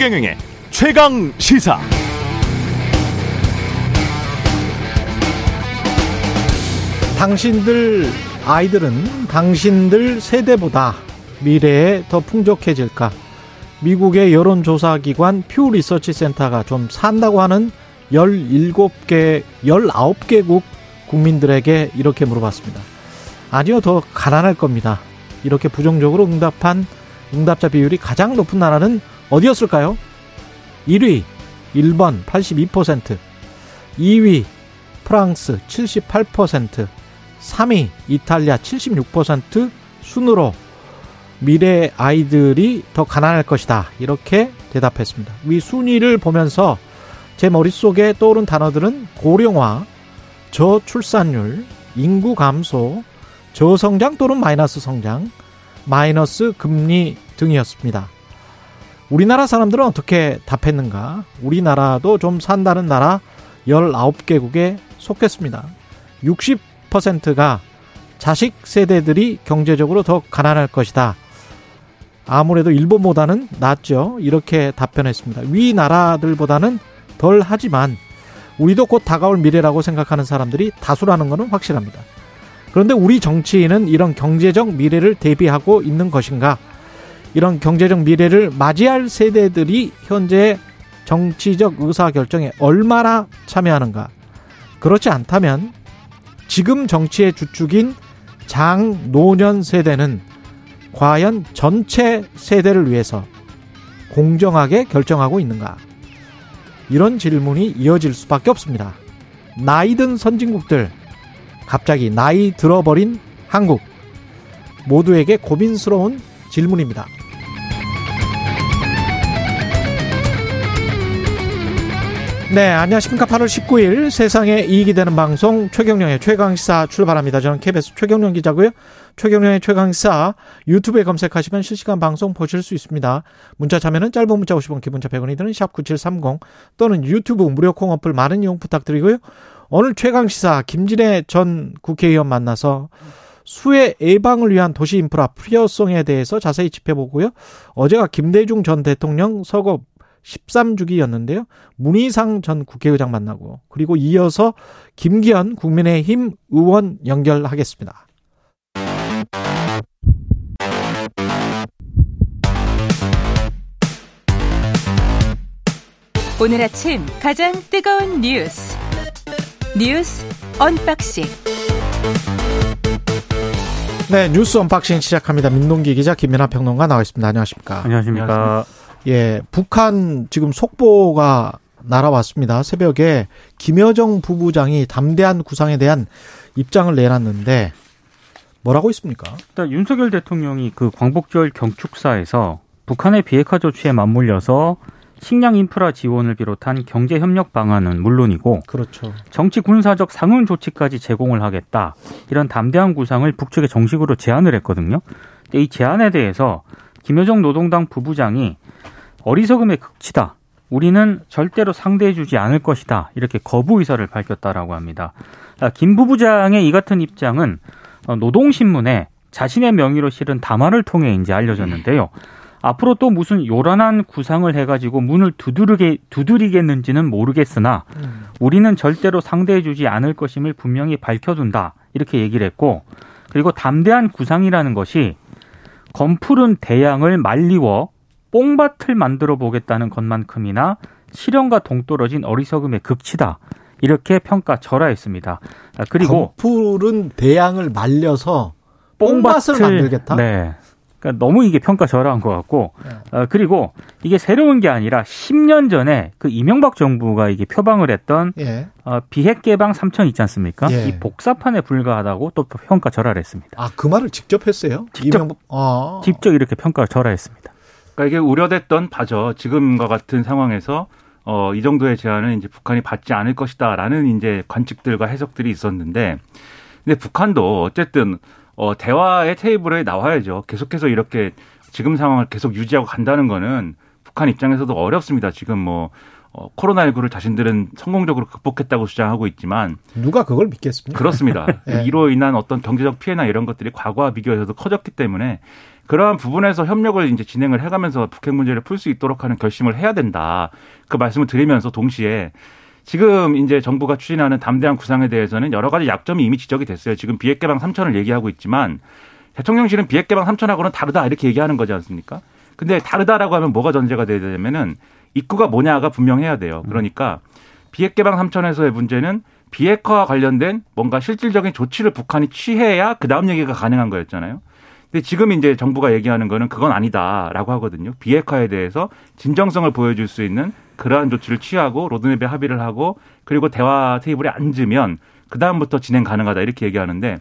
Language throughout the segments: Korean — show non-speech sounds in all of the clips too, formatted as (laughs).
최경영의 최강 시사. 당신들 아이들은 당신들 세대보다 미래에 더 풍족해질까? 미국의 여론조사기관 퓨 리서치 센터가 좀 산다고 하는 17개, 19개국 국민들에게 이렇게 물어봤습니다. 아니요, 더 가난할 겁니다. 이렇게 부정적으로 응답한 응답자 비율이 가장 높은 나라는 어디였을까요? 1위, 일본 82%, 2위, 프랑스 78%, 3위, 이탈리아 76% 순으로 미래 아이들이 더 가난할 것이다. 이렇게 대답했습니다. 위 순위를 보면서 제 머릿속에 떠오른 단어들은 고령화, 저출산율, 인구 감소, 저성장 또는 마이너스 성장, 마이너스 금리 등이었습니다. 우리나라 사람들은 어떻게 답했는가? 우리나라도 좀 산다는 나라 19개국에 속했습니다. 60%가 자식 세대들이 경제적으로 더 가난할 것이다. 아무래도 일본보다는 낫죠. 이렇게 답변했습니다. 위 나라들보다는 덜 하지만 우리도 곧 다가올 미래라고 생각하는 사람들이 다수라는 것은 확실합니다. 그런데 우리 정치인은 이런 경제적 미래를 대비하고 있는 것인가? 이런 경제적 미래를 맞이할 세대들이 현재 정치적 의사 결정에 얼마나 참여하는가? 그렇지 않다면 지금 정치의 주축인 장, 노년 세대는 과연 전체 세대를 위해서 공정하게 결정하고 있는가? 이런 질문이 이어질 수밖에 없습니다. 나이든 선진국들, 갑자기 나이 들어버린 한국, 모두에게 고민스러운 질문입니다. 네, 안녕하십니까. 8월 19일 세상에 이익이 되는 방송 최경령의 최강시사 출발합니다. 저는 KBS 최경령 기자고요. 최경령의 최강시사 유튜브에 검색하시면 실시간 방송 보실 수 있습니다. 문자 참여는 짧은 문자 50원, 기본자 100원이 드는 샵9730 또는 유튜브 무료 콩 어플 많은 이용 부탁드리고요. 오늘 최강시사 김진애 전 국회의원 만나서 수해 예방을 위한 도시 인프라 프리어송에 대해서 자세히 짚어보고요. 어제가 김대중 전 대통령 서거 13주기였는데요. 문희상 전 국회의장 만나고 그리고 이어서 김기현 국민의힘 의원 연결하겠습니다. 오늘 아침 가장 뜨거운 뉴스 뉴스 unboxing 네, 뉴스 unboxing 시작합니다. 민동기 기자 김민아 평론가 나와 있습니다. 안녕하십니까? 안녕하십니까? 예, 북한 지금 속보가 날아왔습니다. 새벽에 김여정 부부장이 담대한 구상에 대한 입장을 내놨는데 뭐라고 있습니까? 일단 윤석열 대통령이 그 광복절 경축사에서 북한의 비핵화 조치에 맞물려서 식량 인프라 지원을 비롯한 경제 협력 방안은 물론이고 그렇죠. 정치 군사적 상응 조치까지 제공을 하겠다. 이런 담대한 구상을 북측에 정식으로 제안을 했거든요. 근데 이 제안에 대해서 김여정 노동당 부부장이 어리석음의 극치다. 우리는 절대로 상대해주지 않을 것이다. 이렇게 거부 의사를 밝혔다라고 합니다. 아, 김 부부장의 이 같은 입장은 어, 노동신문에 자신의 명의로 실은 담화를 통해 이제 알려졌는데요. 앞으로 또 무슨 요란한 구상을 해가지고 문을 두드리게 두드리겠는지는 모르겠으나 우리는 절대로 상대해주지 않을 것임을 분명히 밝혀둔다 이렇게 얘기를 했고 그리고 담대한 구상이라는 것이 검푸른 대양을 말리워 뽕밭을 만들어 보겠다는 것만큼이나 실현과 동떨어진 어리석음의 극치다. 이렇게 평가절하했습니다. 그리고 풀은 대양을 말려서 뽕밭을, 뽕밭을 만들겠다. 네. 그러니까 너무 이게 평가 절하한 것 같고, 네. 어, 그리고 이게 새로운 게 아니라 10년 전에 그 이명박 정부가 이게 표방을 했던 예. 어, 비핵 개방 3천 있지 않습니까? 예. 이 복사판에 불과하다고 또 평가 절하했습니다. 아, 그 말을 직접 했어요? 직접, 이명박... 아. 직접 이렇게 평가 절하했습니다. 그러니까 이게 우려됐던 바죠. 지금과 같은 상황에서 어, 이 정도의 제한은 이제 북한이 받지 않을 것이다라는 이제 관측들과 해석들이 있었는데, 근데 북한도 어쨌든 어, 대화의 테이블에 나와야죠. 계속해서 이렇게 지금 상황을 계속 유지하고 간다는 거는 북한 입장에서도 어렵습니다. 지금 뭐 어, 코로나19를 자신들은 성공적으로 극복했다고 주장하고 있지만 누가 그걸 믿겠습니까? 그렇습니다. 네. (laughs) 이로 인한 어떤 경제적 피해나 이런 것들이 과거와 비교해서도 커졌기 때문에 그러한 부분에서 협력을 이제 진행을 해가면서 북핵 문제를 풀 수 있도록 하는 결심을 해야 된다. 그 말씀을 드리면서 동시에 지금 이제 정부가 추진하는 담대한 구상에 대해서는 여러 가지 약점이 이미 지적이 됐어요. 지금 비핵 개방 3천을 얘기하고 있지만 대통령실은 비핵 개방 3천하고는 다르다 이렇게 얘기하는 거지 않습니까? 근데 다르다라고 하면 뭐가 전제가 돼야 되냐면은 입구가 뭐냐가 분명해야 돼요. 그러니까 비핵 개방 3천에서의 문제는 비핵화와 관련된 뭔가 실질적인 조치를 북한이 취해야 그 다음 얘기가 가능한 거였잖아요. 근데 지금 이제 정부가 얘기하는 거는 그건 아니다라고 하거든요. 비핵화에 대해서 진정성을 보여줄 수 있는 그러한 조치를 취하고 로드맵에 합의를 하고 그리고 대화 테이블에 앉으면 그 다음부터 진행 가능하다 이렇게 얘기하는데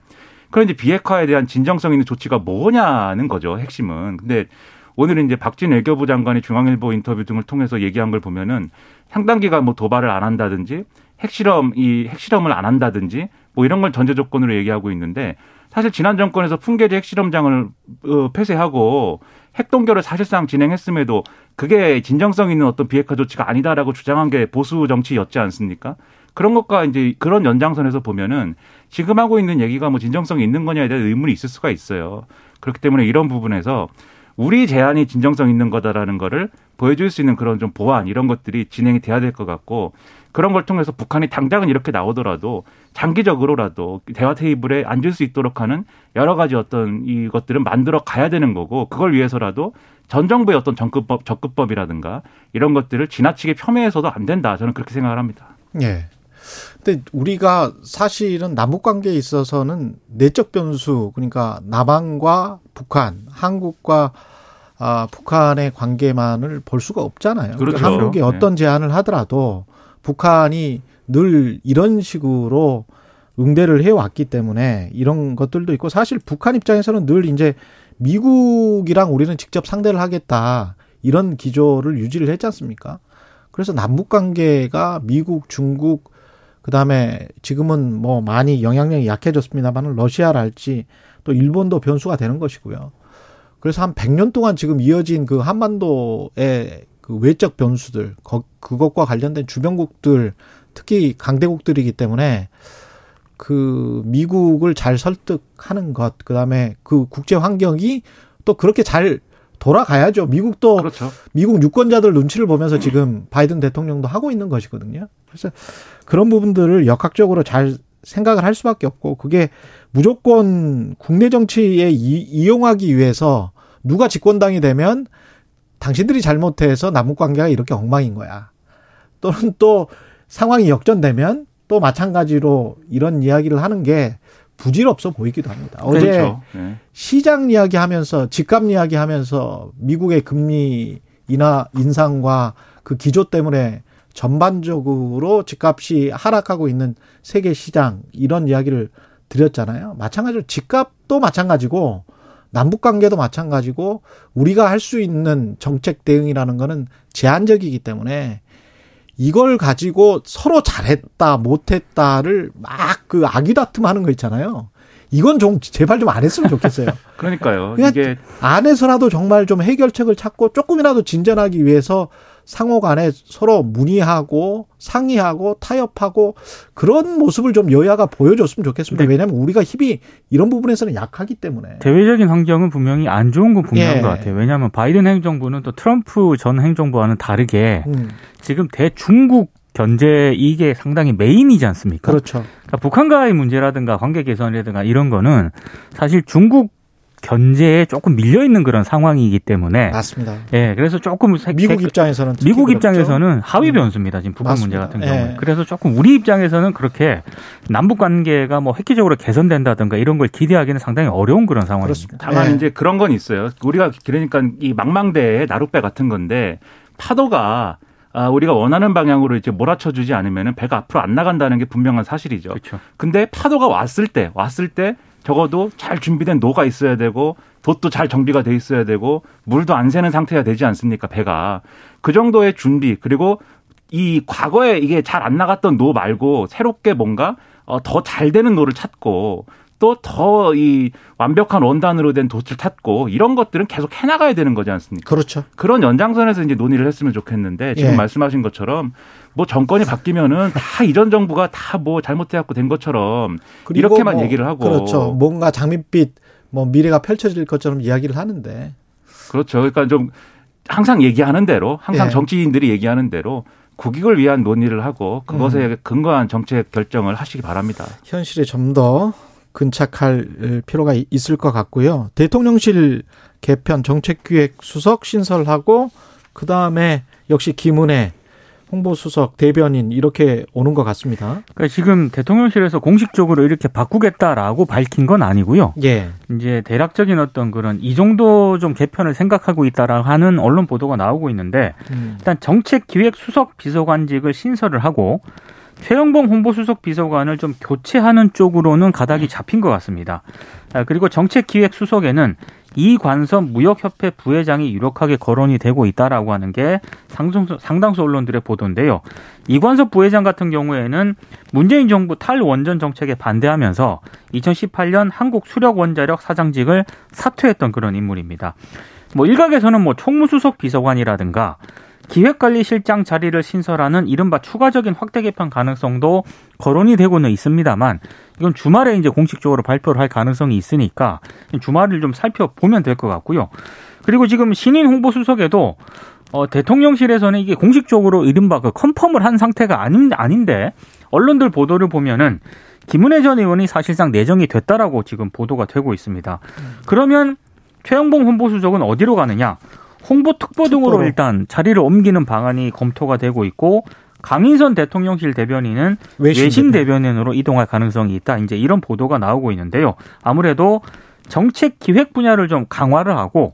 그런 이제 비핵화에 대한 진정성 있는 조치가 뭐냐는 거죠 핵심은. 근데 오늘은 이제 박진 외교부 장관이 중앙일보 인터뷰 등을 통해서 얘기한 걸 보면은 상당 기간 뭐 도발을 안 한다든지 핵실험 이 핵실험을 안 한다든지 뭐 이런 걸 전제 조건으로 얘기하고 있는데 사실 지난 정권에서 풍계리 핵실험장을 어, 폐쇄하고 핵동결을 사실상 진행했음에도 그게 진정성 있는 어떤 비핵화 조치가 아니다라고 주장한 게 보수 정치였지 않습니까? 그런 것과 이제 그런 연장선에서 보면은 지금 하고 있는 얘기가 뭐 진정성이 있는 거냐에 대한 의문이 있을 수가 있어요. 그렇기 때문에 이런 부분에서 우리 제안이 진정성 있는 거다라는 거를 보여줄 수 있는 그런 좀 보완 이런 것들이 진행이 돼야 될 것 같고 그런 걸 통해서 북한이 당장은 이렇게 나오더라도 장기적으로라도 대화 테이블에 앉을 수 있도록 하는 여러 가지 어떤 이것들은 만들어 가야 되는 거고 그걸 위해서라도 전 정부의 어떤 접근법, 접근법이라든가 이런 것들을 지나치게 폄훼해서도 안 된다. 저는 그렇게 생각을 합니다. 예. 근데 우리가 사실은 남북 관계에 있어서는 내적 변수 그러니까 남한과 북한, 한국과 아, 북한의 관계만을 볼 수가 없잖아요. 그러니까 그렇죠. 한국이 네. 어떤 제안을 하더라도 북한이 늘 이런 식으로 응대를 해왔기 때문에 이런 것들도 있고 사실 북한 입장에서는 늘 이제 미국이랑 우리는 직접 상대를 하겠다 이런 기조를 유지를 했지 않습니까? 그래서 남북 관계가 미국, 중국 그다음에 지금은 뭐 많이 영향력이 약해졌습니다만 러시아랄지 또 일본도 변수가 되는 것이고요. 그래서 한 100년 동안 지금 이어진 그 한반도의 그 외적 변수들, 거- 그것과 관련된 주변국들, 특히 강대국들이기 때문에 그 미국을 잘 설득하는 것, 그 다음에 그 국제 환경이 또 그렇게 잘 돌아가야죠. 미국도 그렇죠. 미국 유권자들 눈치를 보면서 지금 바이든 대통령도 하고 있는 것이거든요. 그래서 그런 부분들을 역학적으로 잘 생각을 할 수밖에 없고 그게 무조건 국내 정치에 이, 이용하기 위해서 누가 집권당이 되면 당신들이 잘못해서 남북 관계가 이렇게 엉망인 거야. 또는 또 상황이 역전되면 또 마찬가지로 이런 이야기를 하는 게 부질없어 보이기도 합니다. 어제 그렇죠. 네. 시장 이야기 하면서 집값 이야기 하면서 미국의 금리 인하 인상과 그 기조 때문에 전반적으로 집값이 하락하고 있는 세계 시장 이런 이야기를 드렸잖아요. 마찬가지로 집값도 마찬가지고 남북 관계도 마찬가지고 우리가 할 수 있는 정책 대응이라는 거는 제한적이기 때문에 이걸 가지고 서로 잘했다 못했다를 막 그 아귀다툼 하는 거 있잖아요. 이건 좀 제발 좀 안 했으면 좋겠어요. (laughs) 그러니까요. 이게 안에서라도 정말 좀 해결책을 찾고 조금이라도 진전하기 위해서 상호 간에 서로 문의하고 상의하고 타협하고 그런 모습을 좀 여야가 보여줬으면 좋겠습니다. 근데- 왜냐하면 우리가 힘이 이런 부분에서는 약하기 때문에. 대외적인 환경은 분명히 안 좋은 건 분명한 예. 것 같아요. 왜냐하면 바이든 행정부는 또 트럼프 전 행정부와는 다르게 음, 지금 대중국 견제 이게 상당히 메인이지 않습니까? 그렇죠. 그러니까 북한과의 문제라든가 관계 개선이라든가 이런 거는 사실 중국 견제에 조금 밀려 있는 그런 상황이기 때문에 맞습니다. 예, 그래서 조금 색- 미국 색- 입장에서는 미국 그렇죠. 입장에서는 하위 음. 변수입니다. 지금 북한 맞습니다. 문제 같은 경우는. 예. 그래서 조금 우리 입장에서는 그렇게 남북 관계가 뭐 획기적으로 개선된다든가 이런 걸 기대하기는 상당히 어려운 그런 상황입니다. 그렇습니다. 다만 예. 이제 그런 건 있어요. 우리가 그러니까 이 망망대해 나룻배 같은 건데 파도가 아, 우리가 원하는 방향으로 이제 몰아쳐주지 않으면은 배가 앞으로 안 나간다는 게 분명한 사실이죠. 그렇죠. 근데 파도가 왔을 때, 왔을 때 적어도 잘 준비된 노가 있어야 되고 돛도 잘 정비가 돼 있어야 되고 물도 안 새는 상태가 되지 않습니까? 배가. 그 정도의 준비 그리고 이 과거에 이게 잘 안 나갔던 노 말고 새롭게 뭔가 어, 더 잘 되는 노를 찾고 또 더 이 완벽한 원단으로 된 돛을 찾고 이런 것들은 계속 해나가야 되는 거지 않습니까? 그렇죠. 그런 연장선에서 이제 논의를 했으면 좋겠는데 지금 예. 말씀하신 것처럼 뭐 정권이 바뀌면은 다 이전 정부가 다 뭐 잘못해갖고 된 것처럼 이렇게만 뭐 얘기를 하고 그렇죠. 뭔가 장밋빛 뭐 미래가 펼쳐질 것처럼 이야기를 하는데 그렇죠. 그러니까 좀 항상 얘기하는 대로 항상 예. 정치인들이 얘기하는 대로 국익을 위한 논의를 하고 그것에 음. 근거한 정책 결정을 하시기 바랍니다. 현실에 좀 더 근착할 필요가 있을 것 같고요. 대통령실 개편 정책기획 수석 신설하고 그 다음에 역시 김은혜 홍보수석 대변인 이렇게 오는 것 같습니다. 그러니까 지금 대통령실에서 공식적으로 이렇게 바꾸겠다라고 밝힌 건 아니고요. 예. 이제 대략적인 어떤 그런 이 정도 좀 개편을 생각하고 있다라 하는 언론 보도가 나오고 있는데 음. 일단 정책기획 수석 비서관직을 신설을 하고 최영봉 홍보수석 비서관을 좀 교체하는 쪽으로는 가닥이 잡힌 것 같습니다. 아, 그리고 정책기획 수석에는 이관섭 무역협회 부회장이 유력하게 거론이 되고 있다라고 하는 게 상당수, 상당수 언론들의 보도인데요. 이관섭 부회장 같은 경우에는 문재인 정부 탈원전 정책에 반대하면서 2018년 한국 수력원자력 사장직을 사퇴했던 그런 인물입니다. 뭐 일각에서는 뭐 총무수석 비서관이라든가 기획관리실장 자리를 신설하는 이른바 추가적인 확대 개편 가능성도 거론이 되고는 있습니다만 이건 주말에 이제 공식적으로 발표를 할 가능성이 있으니까 주말을 좀 살펴보면 될 것 같고요. 그리고 지금 신인 홍보 수석에도 어, 대통령실에서는 이게 공식적으로 이른바 그 컨펌을 한 상태가 아닌, 아닌데 언론들 보도를 보면은 김은혜 전 의원이 사실상 내정이 됐다라고 지금 보도가 되고 있습니다. 그러면 최영봉 홍보수석은 어디로 가느냐? 홍보특보 등으로. 일단 자리를 옮기는 방안이 검토가 되고 있고 강인선 대통령실 대변인은 외신 외신, 대변인. 대변인으로 이동할 가능성이 있다. 이제 이런 보도가 나오고 있는데요. 아무래도 정책 기획 분야를 좀 강화를 하고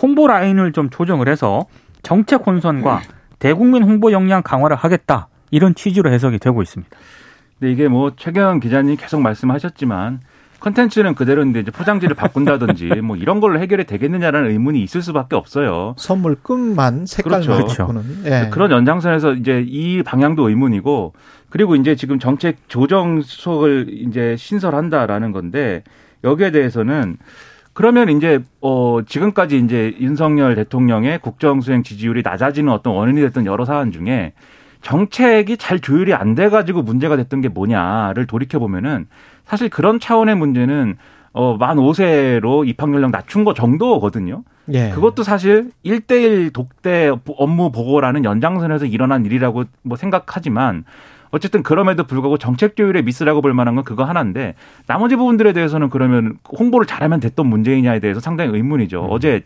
홍보 라인을 좀 조정을 해서 정책 혼선과 대국민 홍보 역량 강화를 하겠다. 이런 취지로 해석이 되고 있습니다. 근데 이게 뭐 최경 기자님 계속 말씀하셨지만 컨텐츠는 그대로인데 이제 포장지를 바꾼다든지 (laughs) 뭐 이런 걸로 해결이 되겠느냐라는 의문이 있을 수밖에 없어요. 선물 끝만 색깔만 그렇죠. 바꾸는. 예. 그런 연장선에서 이제 이 방향도 의문이고 그리고 이제 지금 정책 조정 수석을 이제 신설한다라는 건데 여기에 대해서는 그러면 이제 어 지금까지 이제 윤석열 대통령의 국정 수행 지지율이 낮아지는 어떤 원인이 됐던 여러 사안 중에 정책이 잘 조율이 안 돼 가지고 문제가 됐던 게 뭐냐를 돌이켜 보면은 사실 그런 차원의 문제는 어 만 5세로 입학 연령 낮춘 거 정도거든요. 예. 그것도 사실 1대1 독대 업무 보고라는 연장선에서 일어난 일이라고 뭐 생각하지만 어쨌든 그럼에도 불구하고 정책 조율의 미스라고 볼 만한 건 그거 하나인데 나머지 부분들에 대해서는 그러면 홍보를 잘하면 됐던 문제이냐에 대해서 상당히 의문이죠. 어제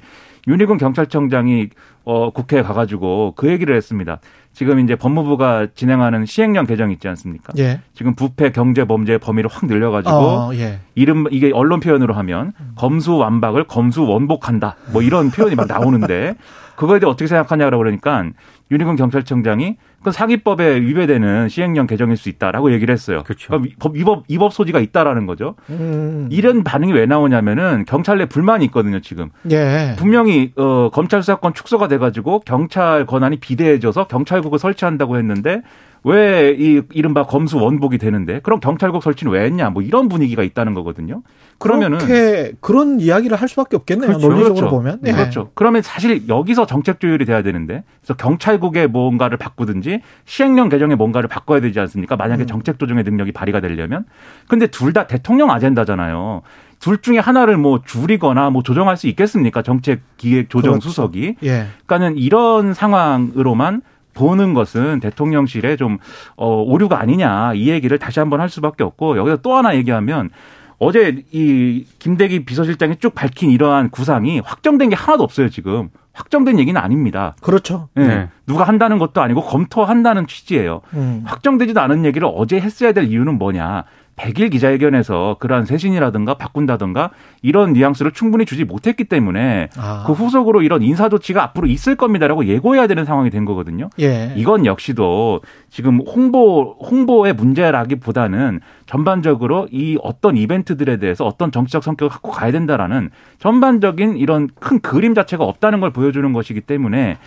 윤희근 경찰청장이 어 국회에 가가지고 그 얘기를 했습니다. 지금 이제 법무부가 진행하는 시행령 개정 있지 않습니까? 예. 지금 부패 경제 범죄 범위를 확 늘려가지고 어, 예. 이름 이게 언론 표현으로 하면 검수 완박을 검수 원복한다 뭐 이런 표현이 막 나오는데 (laughs) 그거에 대해 어떻게 생각하냐고 그러니까 윤희근 경찰청장이 그 사기법에 위배되는 시행령 개정일 수 있다라고 얘기를 했어요. 그렇죠. 그러니까 법 위법 위법 소지가 있다라는 거죠. 음. 이런 반응이 왜 나오냐면은 경찰 내 불만이 있거든요 지금. 예. 분명히 어 검찰 수사권 축소가 돼가지고 경찰 권한이 비대해져서 경찰국을 설치한다고 했는데 왜 이 이른바 검수 원복이 되는데 그럼 경찰국 설치는 왜 했냐 뭐 이런 분위기가 있다는 거거든요. 그러면은 그렇게 그런 이야기를 할 수밖에 없겠네요. 그렇죠. 논리적으로 그렇죠. 보면. 예. 그렇죠. 그러면 사실 여기서 정책 조율이 돼야 되는데 그래서 경찰국의 뭔가를 바꾸든지 시행령 개정에 뭔가를 바꿔야 되지 않습니까? 만약에 음. 정책 조정의 능력이 발휘가 되려면 근데 둘 다 대통령 아젠다잖아요. 둘 중에 하나를 뭐 줄이거나 뭐 조정할 수 있겠습니까? 정책 기획 조정 그렇죠. 수석이. 예. 그러니까는 이런 상황으로만 보는 것은 대통령실에 좀 어, 오류가 아니냐 이 얘기를 다시 한번 할 수밖에 없고 여기서 또 하나 얘기하면 어제 이 김대기 비서실장이 쭉 밝힌 이러한 구상이 확정된 게 하나도 없어요 지금 확정된 얘기는 아닙니다. 그렇죠. 예. 네. 누가 한다는 것도 아니고 검토한다는 취지예요. 음. 확정되지도 않은 얘기를 어제 했어야 될 이유는 뭐냐? 100일 기자회견에서 그러한 쇄신이라든가 바꾼다든가 이런 뉘앙스를 충분히 주지 못했기 때문에 아. 그 후속으로 이런 인사 조치가 앞으로 있을 겁니다라고 예고해야 되는 상황이 된 거거든요. 예. 이건 역시도 지금 홍보 홍보의 문제라기보다는 전반적으로 이 어떤 이벤트들에 대해서 어떤 정치적 성격을 갖고 가야 된다라는 전반적인 이런 큰 그림 자체가 없다는 걸 보여주는 것이기 때문에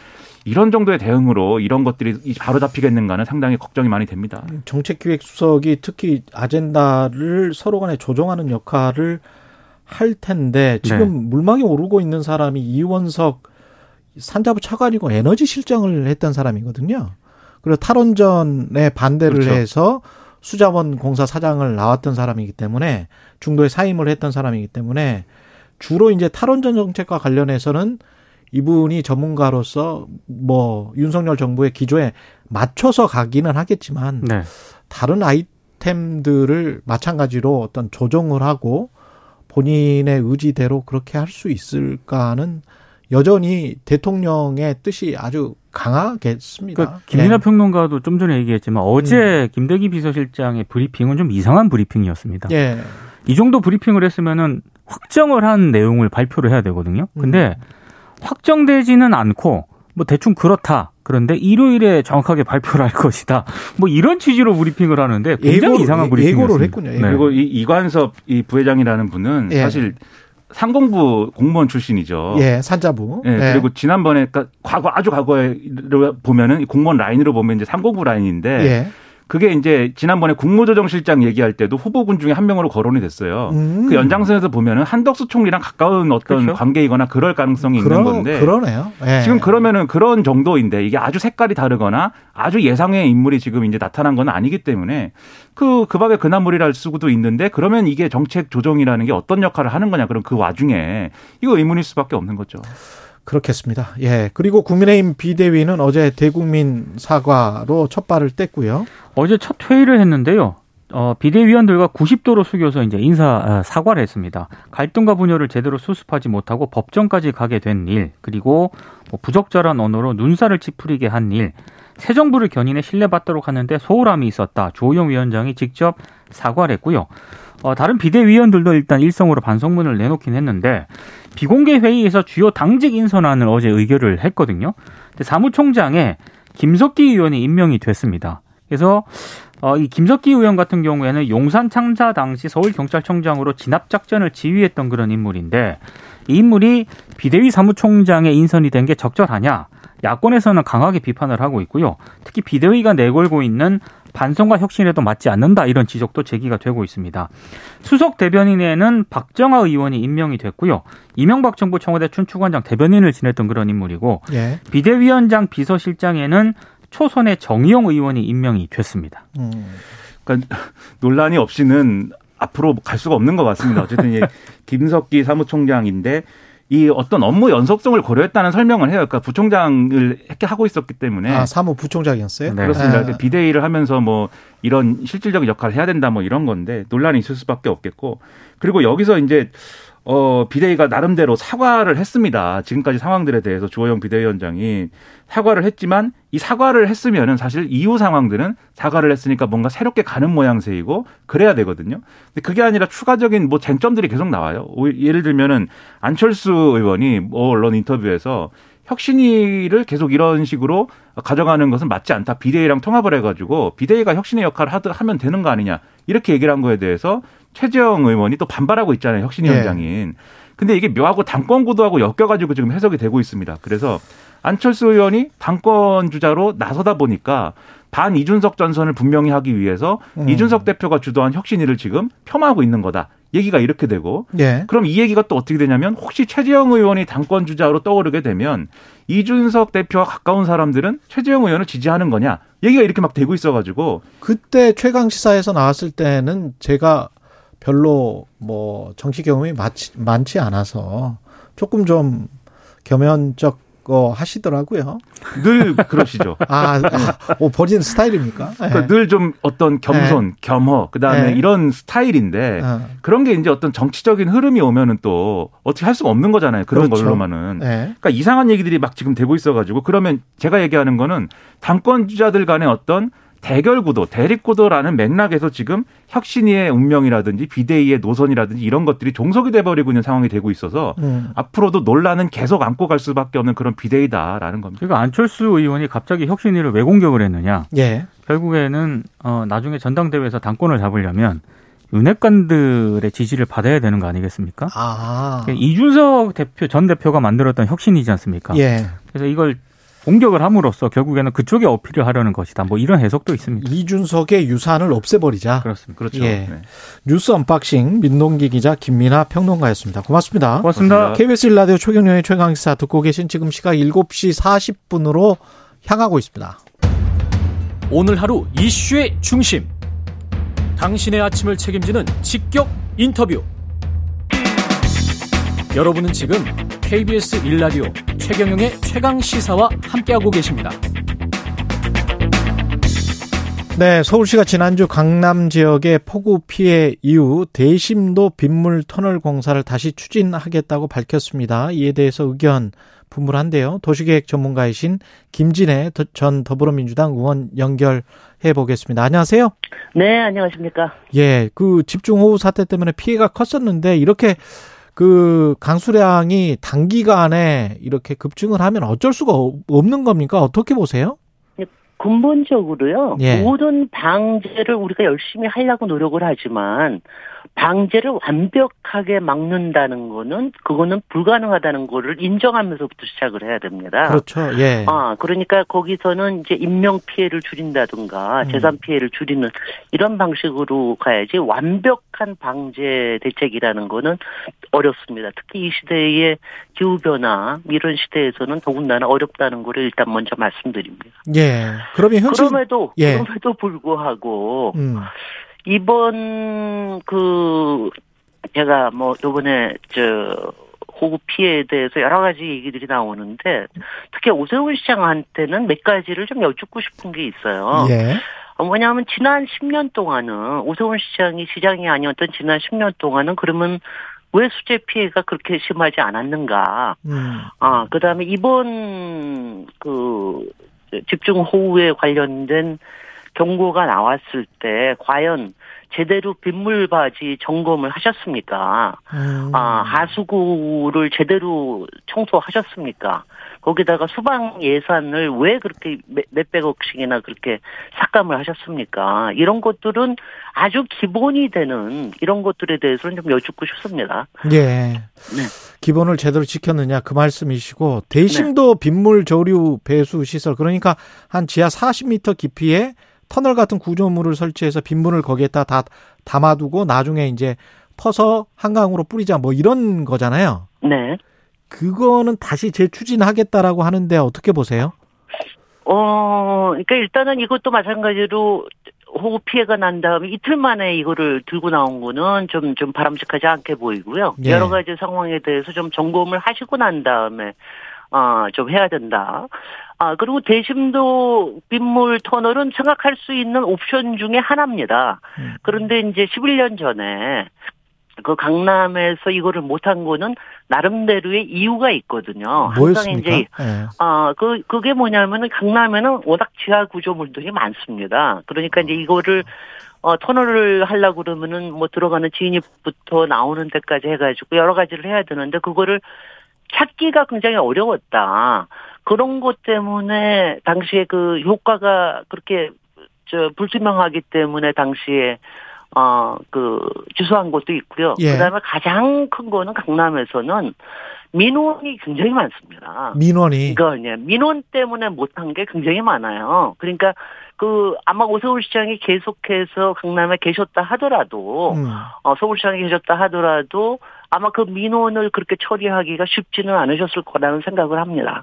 이런 정도의 대응으로 이런 것들이 바로 잡히겠는가는 상당히 걱정이 많이 됩니다. 정책기획수석이 특히 아젠다를 서로 간에 조정하는 역할을 할 텐데 지금 네. 물망에 오르고 있는 사람이 이원석 산자부 차관이고 에너지 실장을 했던 사람이거든요. 그리고 탈원전에 반대를 그렇죠. 해서 수자원 공사 사장을 나왔던 사람이기 때문에 중도에 사임을 했던 사람이기 때문에 주로 이제 탈원전 정책과 관련해서는 이분이 전문가로서 뭐 윤석열 정부의 기조에 맞춰서 가기는 하겠지만 네. 다른 아이템들을 마찬가지로 어떤 조정을 하고 본인의 의지대로 그렇게 할 수 있을까는 여전히 대통령의 뜻이 아주 강하겠습니다. 그러니까 김민하 예. 평론가도 좀 전에 얘기했지만 어제 김대기 비서실장의 브리핑은 좀 이상한 브리핑이었습니다. 예. 이 정도 브리핑을 했으면은 확정을 한 내용을 발표를 해야 되거든요. 근데 음. 확정되지는 않고 뭐 대충 그렇다. 그런데 일요일에 정확하게 발표를 할 것이다. 뭐 이런 취지로 브리핑을 하는데 굉장히 예고를- 이상한 예- 브리핑이었습니다. 예고를 했군요. 네. 예고. 그리고 이 이관섭 이 부회장이라는 분은 예. 사실 상공부 공무원 출신이죠. 예, 산자부. 예, 그리고 지난번에 그러니까 과거 아주 과거에 보면은 이 공무원 라인으로 보면 이제 상공부 라인인데 예. 그게 이제 지난번에 국무조정실장 얘기할 때도 후보군 중에 한 명으로 거론이 됐어요. 음. 그 연장선에서 보면은 한덕수 총리랑 가까운 어떤 그렇죠. 관계이거나 그럴 가능성이 그러, 있는 건데 그러네요. 예. 지금 그러면은 그런 정도인데 이게 아주 색깔이 다르거나 아주 예상의 인물이 지금 이제 나타난 건 아니기 때문에 그, 그 밥에 그나물이랄 수도 있는데 그러면 이게 정책 조정이라는 게 어떤 역할을 하는 거냐. 그럼 그 와중에 이거 의문일 수밖에 없는 거죠. 그렇겠습니다. 예. 그리고 국민의힘 비대위는 어제 대국민 사과로 첫 발을 뗐고요. 어제 첫 회의를 했는데요. 어, 비대위원들과 90도로 숙여서 이제 인사 아, 사과를 했습니다. 갈등과 분열을 제대로 수습하지 못하고 법정까지 가게 된 일, 그리고 뭐 부적절한 언어로 눈살을 찌푸리게 한 일, 새 정부를 견인해 신뢰받도록 하는데 소홀함이 있었다. 조호영 위원장이 직접 사과를 했고요. 어, 다른 비대위원들도 일단 일성으로 반성문을 내놓긴 했는데 비공개 회의에서 주요 당직 인선안을 어제 의결을 했거든요. 근데 사무총장에 김석기 의원이 임명이 됐습니다. 그래서 어, 이 김석기 의원 같은 경우에는 용산 창사 당시 서울경찰청장으로 진압작전을 지휘했던 그런 인물인데 이 인물이 비대위 사무총장에 인선이 된 게 적절하냐? 야권에서는 강하게 비판을 하고 있고요. 특히 비대위가 내걸고 있는 반성과 혁신에도 맞지 않는다 이런 지적도 제기가 되고 있습니다. 수석 대변인에는 박정아 의원이 임명이 됐고요. 이명박 정부 청와대 춘추관장 대변인을 지냈던 그런 인물이고 예. 비대위원장 비서실장에는 초선의 정의용 의원이 임명이 됐습니다. 음. 그러니까 논란이 없이는 앞으로 갈 수가 없는 것 같습니다. 어쨌든 이 (laughs) 김석기 사무총장인데 이 어떤 업무 연속성을 고려했다는 설명을 해요. 그러니까 부총장을 이렇게 하고 있었기 때문에 아, 사무 부총장이었어요? 네. 그렇습니다. 예. 비대위를 하면서 뭐 이런 실질적인 역할을 해야 된다 뭐 이런 건데 논란이 있을 수밖에 없겠고 그리고 여기서 이제 어 비대위가 나름대로 사과를 했습니다. 지금까지 상황들에 대해서 주호영 비대위원장이 사과를 했지만 이 사과를 했으면은 사실 이후 상황들은 사과를 했으니까 뭔가 새롭게 가는 모양새이고 그래야 되거든요. 근데 그게 아니라 추가적인 뭐 쟁점들이 계속 나와요. 오- 예를 들면은 안철수 의원이 뭐 언론 인터뷰에서 혁신위를 계속 이런 식으로 가져가는 것은 맞지 않다. 비대위랑 통합을 해가지고 비대위가 혁신의 역할을 하드- 하면 되는 거 아니냐. 이렇게 얘기를 한 거에 대해서 최재형 의원이 또 반발하고 있잖아요. 혁신위원장인. 근데 이게 묘하고 당권 구도하고 엮여가지고 지금 해석이 되고 있습니다. 그래서 안철수 의원이 당권 주자로 나서다 보니까 반 이준석 전선을 분명히 하기 위해서 음. 이준석 대표가 주도한 혁신위를 지금 폄하하고 있는 거다. 얘기가 이렇게 되고 예. 그럼 이 얘기가 또 어떻게 되냐면 혹시 최재형 의원이 당권 주자로 떠오르게 되면 이준석 대표와 가까운 사람들은 최재형 의원을 지지하는 거냐 얘기가 이렇게 막 되고 있어가지고 그때 최강 시사에서 나왔을 때는 제가 별로 뭐 정치 경험이 많지, 많지 않아서 조금 좀 겸연쩍 거 하시더라고요. 늘 그러시죠. 아, 아 오, 본인 스타일입니까? 예. 그러니까 늘좀 어떤 겸손, 겸허, 그 다음에 네. 이런 스타일인데 어, 그런 게 이제 어떤 정치적인 흐름이 오면은 또 어떻게 할 수가 없는 거잖아요. 그런 그렇죠. 걸로만은. 예. 그러니까 이상한 얘기들이 막 지금 되고 있어가지고 그러면 제가 얘기하는 거는 당권 주자들 간의 어떤 대결 구도, 대립 구도라는 맥락에서 지금 혁신위의 운명이라든지 비대위의 노선이라든지 이런 것들이 종속이 돼버리고 있는 상황이 되고 있어서 음. 앞으로도 논란은 계속 안고 갈 수밖에 없는 그런 비대위다라는 겁니다. 그러니까 안철수 의원이 갑자기 혁신위를 왜 공격을 했느냐? 예. 결국에는 어, 나중에 전당대회에서 당권을 잡으려면 윤핵관들의 지지를 받아야 되는 거 아니겠습니까? 아. 이준석 대표 전 대표가 만들었던 혁신이지 않습니까? 예. 그래서 이걸 공격을 함으로써 결국에는 그쪽에 어필을 하려는 것이다. 뭐 이런 해석도 있습니다. 이준석의 유산을 없애버리자. 그렇습니다. 그렇죠. 예. 네. 뉴스 unboxing 민동기 기자 김민아 평론가였습니다. 고맙습니다. 고맙습니다. 고맙습니다. KBS 일라디오 최경영의 최강시사 듣고 계신 지금 시각 7시 40분으로 향하고 있습니다. 오늘 하루 이슈의 중심. 당신의 아침을 책임지는 직격 인터뷰. 여러분은 지금 KBS 1라디오 최경영의 최강 시사와 함께하고 계십니다. 네, 서울시가 지난주 강남 지역의 폭우 피해 이후 대심도 빗물 터널 공사를 다시 추진하겠다고 밝혔습니다. 이에 대해서 의견 분분한데요. 도시계획 전문가이신 김진애 전 더불어민주당 의원 연결해 보겠습니다. 안녕하세요. 네, 안녕하십니까. 예, 그 집중호우 사태 때문에 피해가 컸었는데 이렇게 그 강수량이 단기간에 이렇게 급증을 하면 어쩔 수가 없는 겁니까? 어떻게 보세요? 근본적으로요. 예. 모든 방제를 우리가 열심히 하려고 노력을 하지만 방제를 완벽하게 막는다는 거는 그거는 불가능하다는 거를 인정하면서부터 시작을 해야 됩니다. 그렇죠. 예. 아, 그러니까 거기서는 이제 인명 피해를 줄인다든가 음. 재산 피해를 줄이는 이런 방식으로 가야지 완벽한 방제 대책이라는 거는 어렵습니다. 특히 이 시대의 기후 변화 이런 시대에서는 더군다나 어렵다는 거를 일단 먼저 말씀드립니다. 예. 그러면 현실 그럼에도 예. 그럼에도 불구하고 음. 이번 그 제가 뭐 요번에 저 호구 피해에 대해서 여러 가지 얘기들이 나오는데 특히 오세훈 시장한테는 몇 가지를 좀 여쭙고 싶은 게 있어요. 예. 어, 뭐냐면 지난 10년 동안은 오세훈 시장이 시장이 아니었던 지난 10년 동안은 그러면 왜 수재 피해가 그렇게 심하지 않았는가? 음. 아, 그 다음에 이번 그 집중 호우에 관련된 경고가 나왔을 때 과연 제대로 빗물 바지 점검을 하셨습니까? 음. 아, 하수구를 제대로 청소하셨습니까? 거기다가 수방 예산을 왜 그렇게 몇- 몇백억씩이나 그렇게 삭감을 하셨습니까? 이런 것들은 아주 기본이 되는 이런 것들에 대해서는 좀 여쭙고 싶습니다. 예. 네. 기본을 제대로 지켰느냐 그 말씀이시고 대심도 빗물 저류 배수 시설 그러니까 한 지하 40m 깊이에 터널 같은 구조물을 설치해서 빗물을 거기에다 다 담아두고 나중에 이제 퍼서 한강으로 뿌리자 뭐 이런 거잖아요. 네. 그거는 다시 재추진하겠다라고 하는데 어떻게 보세요? 어, 그러니까 일단은 이것도 마찬가지로 호우 피해가 난 다음에 이틀 만에 이거를 들고 나온 거는 좀, 좀 바람직하지 않게 보이고요. 예. 여러 가지 상황에 대해서 좀 점검을 하시고 난 다음에, 아, 좀 해야 된다. 아, 그리고 대심도 빗물 터널은 생각할 수 있는 옵션 중에 하나입니다. 음. 그런데 이제 11년 전에 그 강남에서 이거를 못한 거는 나름대로의 이유가 있거든요. 항상 뭐였습니까? 이제 예. 아, 그, 그게 뭐냐면은 강남에는 워낙 지하 구조물들이 많습니다. 그러니까 이제 이거를, 어, 터널을 하려고 그러면은 뭐 들어가는 진입부터 나오는 데까지 해가지고 여러 가지를 해야 되는데 그거를 찾기가 굉장히 어려웠다. 그런 것 때문에 당시에 그 효과가 그렇게 저 불투명하기 때문에 당시에 어, 그, 주소한 것도 있고요. 예. 그 다음에 가장 큰 거는 강남에서는 민원이 굉장히 많습니다. 민원이 그러니까 민원 때문에 못한 게 굉장히 많아요. 그러니까 그 아마 오세훈 시장이 계속해서 강남에 계셨다 하더라도 음. 어, 서울시장에 계셨다 하더라도 아마 그 민원을 그렇게 처리하기가 쉽지는 않으셨을 거라는 생각을 합니다.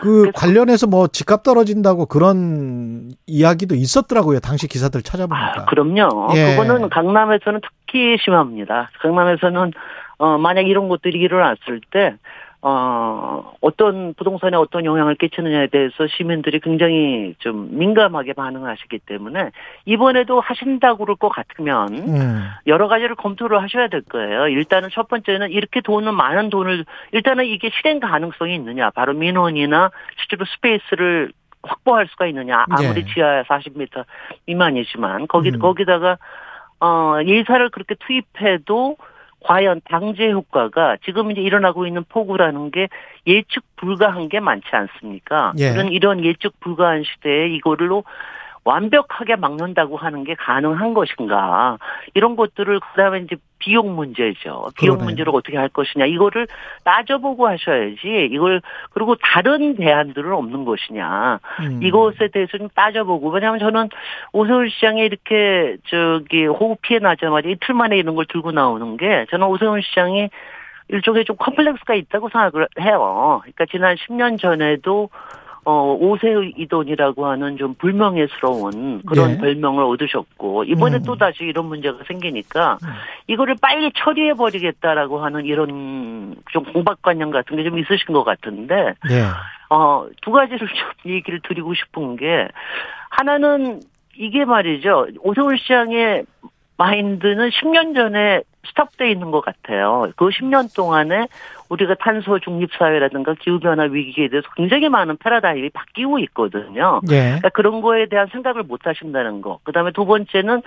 그 관련해서 뭐 집값 떨어진다고 그런 이야기도 있었더라고요. 당시 기사들 찾아보니까. 아, 그럼요. 예. 그거는 강남에서는 특히 심합니다. 강남에서는 어 만약 이런 것들이 일어났을 때 어, 어떤 부동산에 어떤 영향을 끼치느냐에 대해서 시민들이 굉장히 좀 민감하게 반응하시기 때문에 이번에도 하신다고 그럴 것 같으면 음. 여러 가지를 검토를 하셔야 될 거예요. 일단은 첫 번째는 이렇게 돈은 많은 돈을 일단은 이게 실행 가능성이 있느냐. 바로 민원이나 실제로 스페이스를 확보할 수가 있느냐. 아무리 예. 지하 40m 미만이지만 거기 음. 거기다가 어 예산을 그렇게 투입해도 과연 방제 효과가 지금 이제 일어나고 있는 폭우라는 게 예측 불가한 게 많지 않습니까? 예. 그런 이런 예측 불가한 시대에 이거를로 완벽하게 막는다고 하는 게 가능한 것인가 이런 것들을 그다음에 이제 비용 문제죠. 비용 그러네요. 문제를 어떻게 할 것이냐 이거를 따져보고 하셔야지 이걸 그리고 다른 대안들은 없는 것이냐 음. 이것에 대해서 좀 따져보고 왜냐하면 저는 오세훈 시장이 이렇게 저기 호우 피해 나자마자 이틀 만에 이런 걸 들고 나오는 게 저는 오세훈 시장이 일종의 좀 컴플렉스가 있다고 생각을 해요. 그러니까 지난 10년 전에도 어, 오세의 이돈이라고 하는 좀 불명예스러운 그런 예. 별명을 얻으셨고, 이번에 음. 또 다시 이런 문제가 생기니까, 이거를 빨리 처리해 버리겠다라고 하는 이런 좀 공박관념 같은 게 좀 있으신 것 같은데 예. 어, 두 가지를 (laughs) 좀 얘기를 드리고 싶은 게, 하나는 이게 말이죠. 오세훈 시장의 마인드는 10년 전에 스탑돼 있는 것 같아요. 그 10년 동안에 우리가 탄소 중립 사회라든가 기후 변화 위기에 대해서 굉장히 많은 패러다임이 바뀌고 있거든요. 예. 그러니까 그런 거에 대한 생각을 못 하신다는 거. 그다음에 두 번째는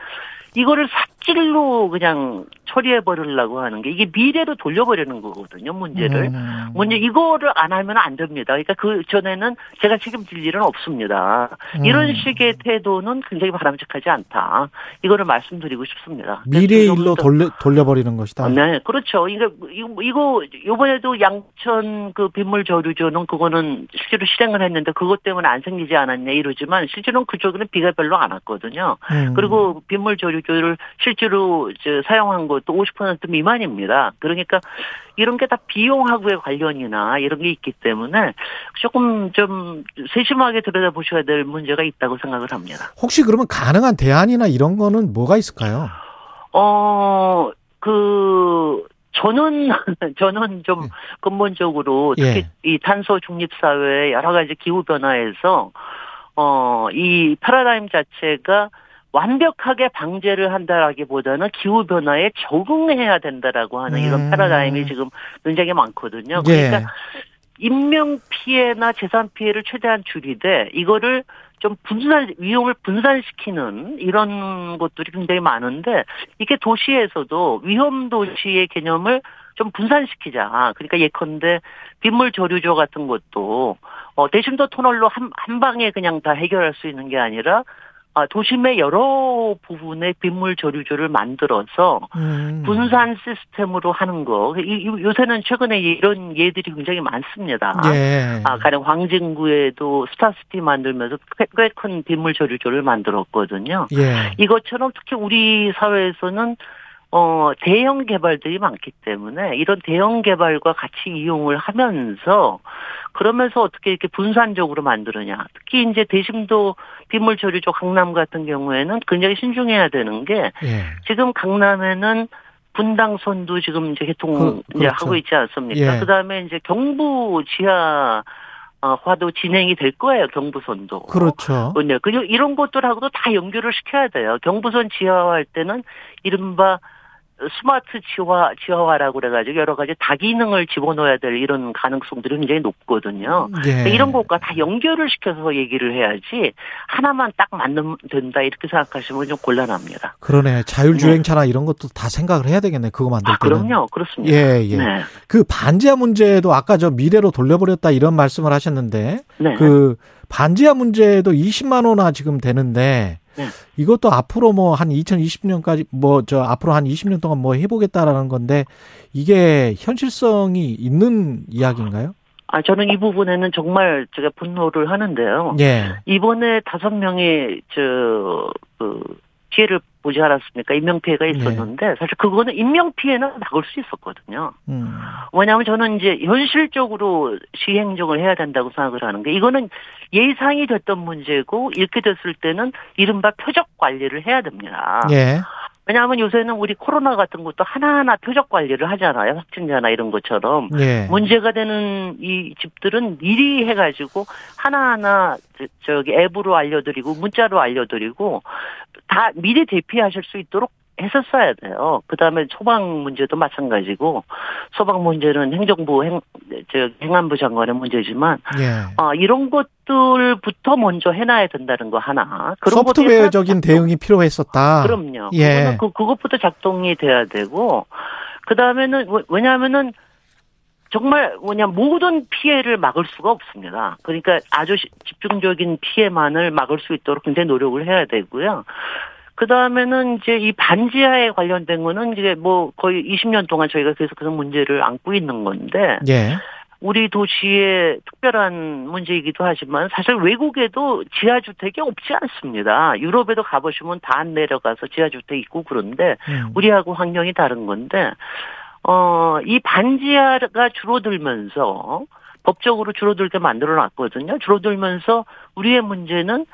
이거를 삽질로 그냥 처리해 버리려고 하는 게 이게 미래로 돌려버리는 거거든요. 문제를. 음. 문제 이거를 안 하면 안 됩니다. 그러니까 그 전에는 제가 책임질 일은 없습니다. 음. 이런 식의 태도는 굉장히 바람직하지 않다. 이거를 말씀드리고 싶습니다. 미래의 그래서 일로 좀 더- 돌려, 돌려버리는 것이다. 네, 그렇죠. 이거 이거 이거 요번에도 양천 그 빗물 저류조는 그거는 실제로 실행을 했는데 그것 때문에 안 생기지 않았냐 이러지만 실제로는 그쪽에는 비가 별로 안 왔거든요. 음. 그리고 빗물 저류 조를 실제로 저 사용한 것도 50% 미만입니다. 그러니까 이런 게 다 비용하고의 관련이나 이런 게 있기 때문에 조금 좀 세심하게 들여다보셔야 될 문제가 있다고 생각을 합니다. 혹시 그러면 가능한 대안이나 이런 거는 뭐가 있을까요? 어, 그, 저는, 저는 (laughs) 좀 근본적으로 특히 예. 이 탄소 중립 사회의 여러 가지 기후 변화에서 어, 이 패러다임 자체가 완벽하게 방제를 한다라기보다는 기후 변화에 적응해야 된다라고 하는 음. 이런 패러다임이 지금 굉장히 많거든요. 예. 그러니까 인명 피해나 재산 피해를 최대한 줄이되 이거를 좀 분산 위험을 분산시키는 이런 것들이 굉장히 많은데 이게 도시에서도 위험 도시의 개념을 좀 분산시키자. 그러니까 예컨대 빗물 저류조 같은 것도 어 대심도 터널로 한, 한 방에 그냥 다 해결할 수 있는 게 아니라 아, 도심의 여러 부분의 빗물 저류조를 만들어서 음. 분산 시스템으로 하는 거. 요새는 최근에 이런 예들이 굉장히 많습니다. 예. 아, 가령 광진구에도 스타시티 만들면서 꽤 큰 빗물 저류조를 만들었거든요. 예. 이것처럼 특히 우리 사회에서는 어, 대형 개발들이 많기 때문에 이런 대형 개발과 같이 이용을 하면서 그러면서 어떻게 이렇게 분산적으로 만드느냐. 특히 이제 대심도 빗물 처리조 강남 같은 경우에는 굉장히 신중해야 되는 게 예. 지금 강남에는 분당선도 지금 이제 개통 그- 이제 그렇죠. 하고 있지 않습니까? 예. 그다음에 이제 경부 지하 어, 화도 진행이 될 거예요. 경부선도. 그렇죠. 네, 그리고 이런 것들하고도 다 연결을 시켜야 돼요. 경부선 지하화할 때는 이른바 스마트 지화, 지하화라고 그래가지고 여러 가지 다기능을 집어넣어야 될 이런 가능성들이 굉장히 높거든요. 예. 그러니까 이런 것과 다 연결을 시켜서 얘기를 해야지 하나만 딱 맞는 된다 이렇게 생각하시면 좀 곤란합니다. 그러네. 자율주행차나 이런 것도 다 생각을 해야 되겠네. 그거 만들 아, 때는. 그럼요. 그렇습니다. 예, 예. 네. 그 반지하 문제도 아까 저 미래로 돌려버렸다 이런 말씀을 하셨는데 네. 그 반지하 문제도 20만 원나 지금 되는데 네. 이것도 앞으로 뭐 한 2020년까지 뭐 저 앞으로 한 20년 동안 뭐 해보겠다라는 건데 이게 현실성이 있는 이야기인가요? 아, 저는 이 부분에는 정말 제가 분노를 하는데요. 예. 이번에 다섯 명의 저, 그, 피해를 보지 않았습니까? 인명피해가 있었는데, 사실 그거는 인명피해는 막을 수 있었거든요. 음. 왜냐하면 저는 이제 현실적으로 시행정을 해야 된다고 생각을 하는 게, 이거는 예상이 됐던 문제고, 이렇게 됐을 때는 이른바 표적 관리를 해야 됩니다. 예. 왜냐하면 요새는 우리 코로나 같은 것도 하나하나 표적 관리를 하잖아요. 확진자나 이런 것처럼. 예. 문제가 되는 이 집들은 미리 해가지고 하나하나 저- 저기 앱으로 알려드리고 문자로 알려드리고 다 미리 대피하실 수 있도록 했었어야 돼요. 그 다음에 소방 문제도 마찬가지고 소방 문제는 행정부 행, 저 행안부 장관의 문제지만 예. 아 이런 것들부터 먼저 해놔야 된다는 거 하나. 그런 소프트웨어적인 대응이 필요했었다. 그럼요. 예. 그, 그것부터 작동이 돼야 되고, 그 다음에는, 왜냐하면은, 정말 뭐냐, 모든 피해를 막을 수가 없습니다. 그러니까 아주 시- 집중적인 피해만을 막을 수 있도록 굉장히 노력을 해야 되고요. 그 다음에는 이제 이 반지하에 관련된 거는 이제 뭐 거의 20년 동안 저희가 계속해서 문제를 안고 있는 건데, 예. 우리 도시의 특별한 문제이기도 하지만 사실 외국에도 지하주택이 없지 않습니다. 유럽에도 가보시면 다 안 내려가서 지하주택 있고 그런데 음. 우리하고 환경이 다른 건데 어, 이 반지하가 줄어들면서 법적으로 줄어들게 만들어 놨거든요. 줄어들면서 우리의 문제는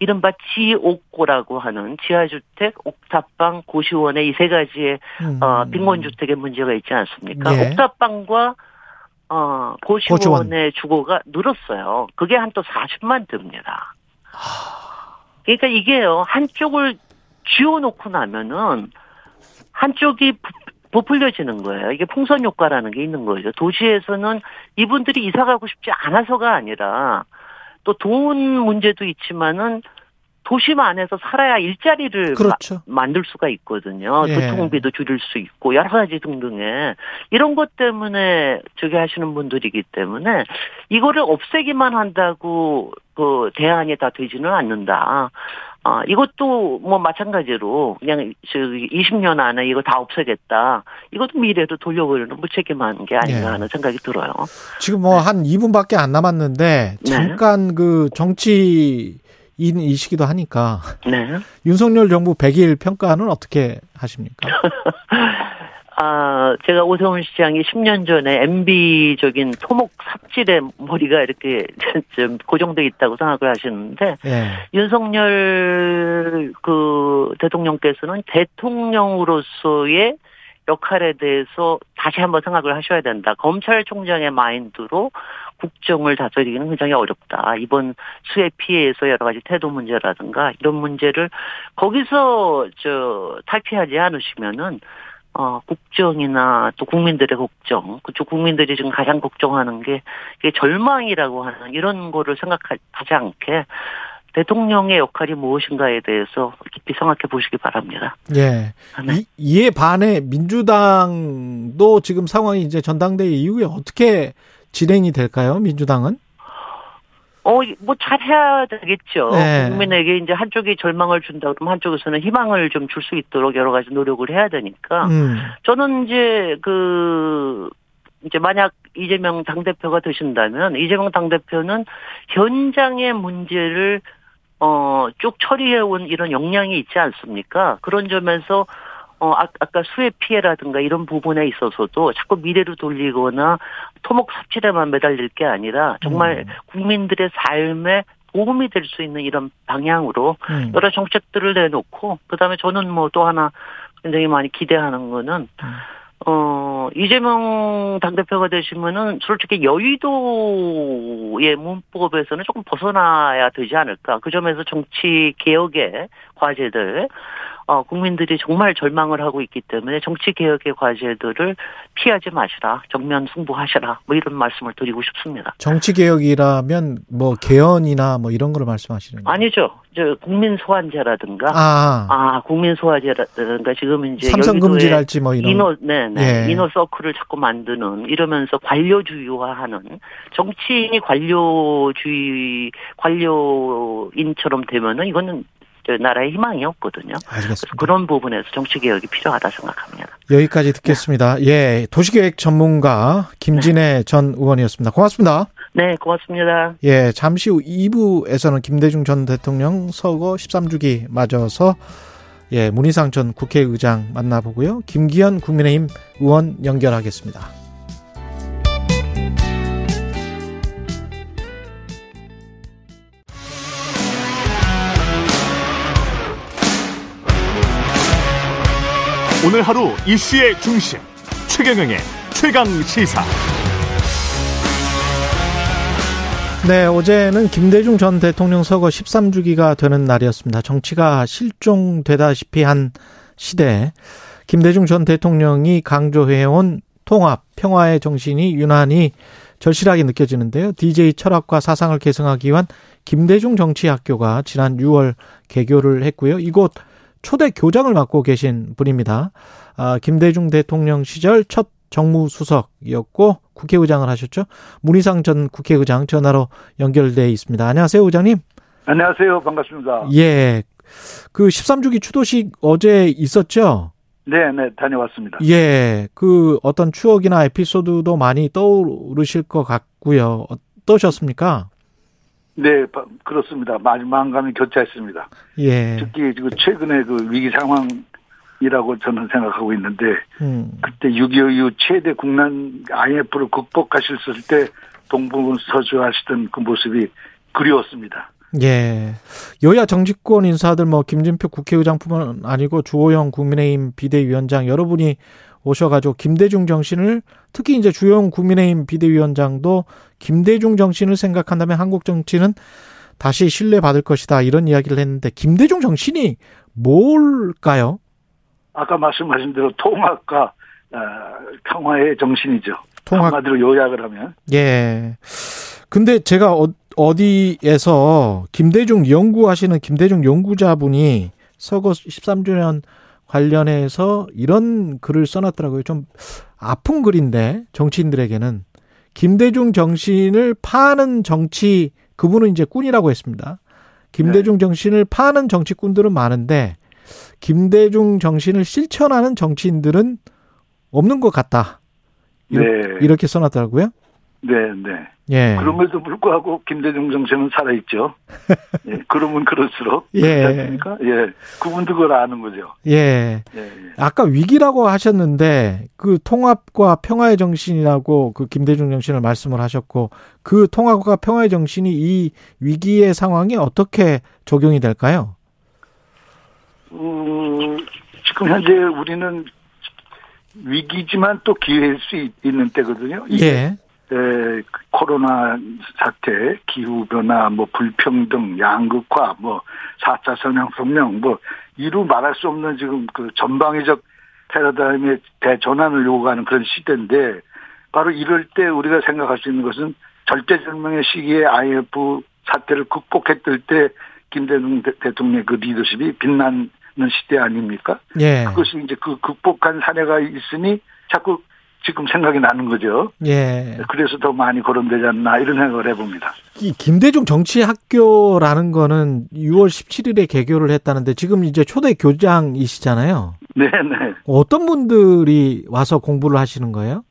이른바 지옥고라고 하는 지하주택, 옥탑방, 고시원의 이세 가지의 음. 어, 빈곤주택의 문제가 있지 않습니까? 예. 옥탑방과 어, 고시원의 고시원. 주거가 늘었어요. 그게 한 또 40만 대입니다. 그러니까 이게요, 한쪽을 쥐어놓고 나면은 한쪽이 부- 부풀려지는 거예요. 이게 풍선 효과라는 게 있는 거죠. 도시에서는 이분들이 이사 가고 싶지 않아서가 아니라 또 돈 문제도 있지만은 도심 안에서 살아야 일자리를 그렇죠. 만들 수가 있거든요. 예. 교통비도 줄일 수 있고 여러 가지 등등의 이런 것 때문에 저기 하시는 분들이기 때문에 이거를 없애기만 한다고 그 대안이 다 되지는 않는다. 아, 이것도 뭐 마찬가지로 그냥 저기 20년 안에 이거 다 없애겠다. 이것도 미래로 돌려보려는 무책임한 게 아닌가 예. 하는 생각이 들어요. 지금 뭐한 2분밖에 안 남았는데 네. 잠깐 그 정치인이시기도 하니까 네. 윤석열 정부 100일 평가는 어떻게 하십니까? (laughs) 아, 제가 오세훈 시장이 10년 전에 MB적인 토목 삽질에 머리가 이렇게 (laughs) 좀 고정돼 있다고 생각을 하시는데 예. 윤석열 그 대통령께서는 대통령으로서의 역할에 대해서 다시 한번 생각을 하셔야 된다. 검찰총장의 마인드로 국정을 다스리기는 굉장히 어렵다. 이번 수해 피해에서 여러 가지 태도 문제라든가 이런 문제를 거기서 저 탈피하지 않으시면은 어, 국정이나 또 국민들의 걱정, 그쪽 국민들이 지금 가장 걱정하는 게, 이게 절망이라고 하는 이런 거를 생각하지 않게 대통령의 역할이 무엇인가에 대해서 깊이 생각해 보시기 바랍니다. 예. 네. 이, 이에 반해 민주당도 지금 상황이 이제 전당대회 이후에 어떻게 진행이 될까요? 민주당은? 어, 뭐 잘해야 되겠죠. 네. 국민에게 이제 한쪽이 절망을 준다 그러면 한쪽에서는 희망을 좀 줄 수 있도록 여러 가지 노력을 해야 되니까. 음. 저는 이제 그 이제 만약 이재명 당대표가 되신다면 이재명 당대표는 현장의 문제를 어 쭉 처리해 온 이런 역량이 있지 않습니까? 그런 점에서 어 아, 아까 수해 피해라든가 이런 부분에 있어서도 자꾸 미래로 돌리거나 토목 삽질에만 매달릴 게 아니라 정말 음. 국민들의 삶에 도움이 될 수 있는 이런 방향으로 음. 여러 정책들을 내놓고 그다음에 저는 뭐 또 하나 굉장히 많이 기대하는 거는 어 이재명 당대표가 되시면은 솔직히 여의도의 문법에서는 조금 벗어나야 되지 않을까 그 점에서 정치 개혁의 과제들 어 국민들이 정말 절망을 하고 있기 때문에 정치 개혁의 과제들을 피하지 마시라 정면 승부하시라 뭐 이런 말씀을 드리고 싶습니다. 정치 개혁이라면 뭐 개헌이나 뭐 이런 걸 말씀하시는 거예요? 아니죠. 저 국민 소환제라든가 아, 아, 국민 소화제라든가 지금 이제 삼성 금지랄지 뭐 이런. 인호, 네네. 예. 인호 서클을 자꾸 만드는, 이러면서 관료주의화하는, 정치인이 관료주의, 관료인처럼 되면은 이거는 저 나라의 희망이 없거든요. 알겠습니다. 그런 부분에서 정치 개혁이 필요하다 생각합니다. 여기까지 듣겠습니다. 예, 도시계획 전문가 김진애 전 의원이었습니다. 고맙습니다. 네, 고맙습니다. 예, 잠시 후 2부에서는 김대중 전 대통령 서거 13주기 맞아서 예, 문희상 전 국회의장 만나보고요. 김기현 국민의힘 의원 연결하겠습니다. 오늘 하루 이슈의 중심 최경영의 최강 시사. 네, 어제는 김대중 전 대통령 서거 13주기가 되는 날이었습니다. 정치가 실종되다시피 한 시대, 김대중 전 대통령이 강조해온 통합, 평화의 정신이 유난히 절실하게 느껴지는데요. DJ 철학과 사상을 계승하기 위한 김대중 정치학교가 지난 6월 개교를 했고요. 이곳 초대 교장을 맡고 계신 분입니다. 아, 김대중 대통령 시절 첫 정무수석이었고 국회의장을 하셨죠. 문희상 전 국회의장 전화로 연결돼 있습니다. 안녕하세요, 의장님. 안녕하세요. 반갑습니다. 예. 그 13주기 추도식 어제 있었죠? 네, 네, 다녀왔습니다. 예. 그 어떤 추억이나 에피소드도 많이 떠오르실 것 같고요. 어떠셨습니까? 네, 바- 그렇습니다. 마지막감이 교차했습니다. 예. 특히 최근에 그 위기 상황 이라고 저는 생각하고 있는데 음. 그때 6.25 이후 최대 국난 IMF를 극복하셨을 때 동부서주하시던 그 모습이 그리웠습니다. 예. 여야 정치권 인사들 뭐 김진표 국회의장뿐만 아니고 주호영 국민의힘 비대위원장 여러분이 오셔가지고 김대중 정신을 특히 이제 주호영 국민의힘 비대위원장도 김대중 정신을 생각한다면 한국 정치는 다시 신뢰받을 것이다 이런 이야기를 했는데 김대중 정신이 뭘까요? 아까 말씀하신 대로 통합과 어, 평화의 정신이죠. 통합. 한마디로 요약을 하면 예. 근데 제가 어, 어디에서 김대중 연구하시는 김대중 연구자분이 서거 13주년 관련해서 이런 글을 써놨더라고요. 좀 아픈 글인데 정치인들에게는 김대중 정신을 파는 정치 그분은 이제 꾼이라고 했습니다. 김대중 정신을 파는 정치꾼들은 많은데 김대중 정신을 실천하는 정치인들은 없는 것 같다. 네. 이렇게 써놨더라고요. 네, 네. 예. 그럼에도 불구하고 김대중 정신은 살아있죠. (laughs) 예, 그러면 그럴수록 예. 않습니까? 예, 그분도 그걸 아는 거죠. 예. 예, 예. 아까 위기라고 하셨는데 그 통합과 평화의 정신이라고 그 김대중 정신을 말씀을 하셨고 그 통합과 평화의 정신이 이 위기의 상황에 어떻게 적용이 될까요? 음, 지금 현재 우리는 위기지만 또 기회일 수 있- 있는 때거든요. 예. 에, 코로나 사태, 기후변화, 뭐, 불평등, 양극화, 뭐, 4차 성향성명, 뭐, 이루 말할 수 없는 지금 그 전방위적 패러다임의 대전환을 요구하는 그런 시대인데, 바로 이럴 때 우리가 생각할 수 있는 것은 절대절명의 시기에 IMF 사태를 극복했을 때 김대중 대- 대통령의 그 리더십이 빛 나는 시대 아닙니까? 예. 그것이 이제 그 극복한 사례가 있으니 자꾸 지금 생각이 나는 거죠. 예. 그래서 더 많이 거론되지 않나 이런 생각을 해봅니다. 이 김대중 정치학교라는 거는 6월 17일에 개교를 했다는데 지금 이제 초대 교장이시잖아요. 네네. 어떤 분들이 와서 공부를 하시는 거예요?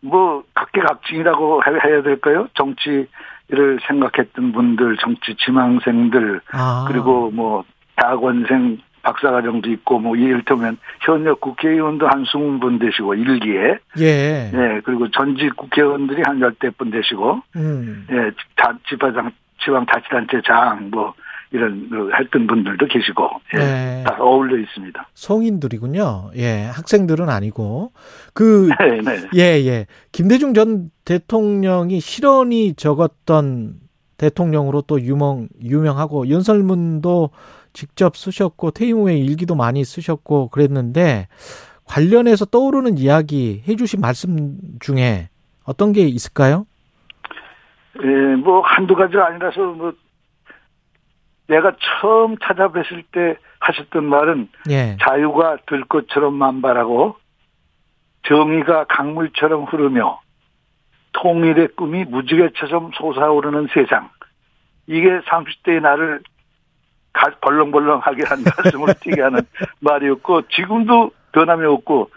뭐 각계각층이라고 해- 해야 될까요? 정치를 생각했던 분들, 정치 지망생들, 아. 그리고 뭐 대학원생 박사과정도 있고 뭐 이를테면 현역 국회의원도 한 20분 되시고 일기에 예. 예 그리고 전직 국회의원들이 한 열대 분 되시고 음. 예 자, 지방장 지방 자치단체 장 뭐 이런 그 했던 분들도 계시고 예, 네. 다 어울려 있습니다. 성인들이군요. 예. 학생들은 아니고 그 (laughs) 네, 네. 예, 예. 김대중 전 대통령이 실언이 적었던 대통령으로 또 유명, 유명하고 연설문도 직접 쓰셨고 퇴임 후에 일기도 많이 쓰셨고 그랬는데 관련해서 떠오르는 이야기 해주신 말씀 중에 어떤 게 있을까요? 예, 뭐 한두 가지가 아니라서 뭐 내가 처음 찾아뵀을 때 하셨던 말은 예. 자유가 들꽃처럼 만발하고 정의가 강물처럼 흐르며 통일의 꿈이 무지개처럼 솟아오르는 세상. 이게 30대의 나를 가- 벌렁벌렁하게 한 (laughs) 가슴을 뛰게 하는 말이었고 지금도 변함이 없고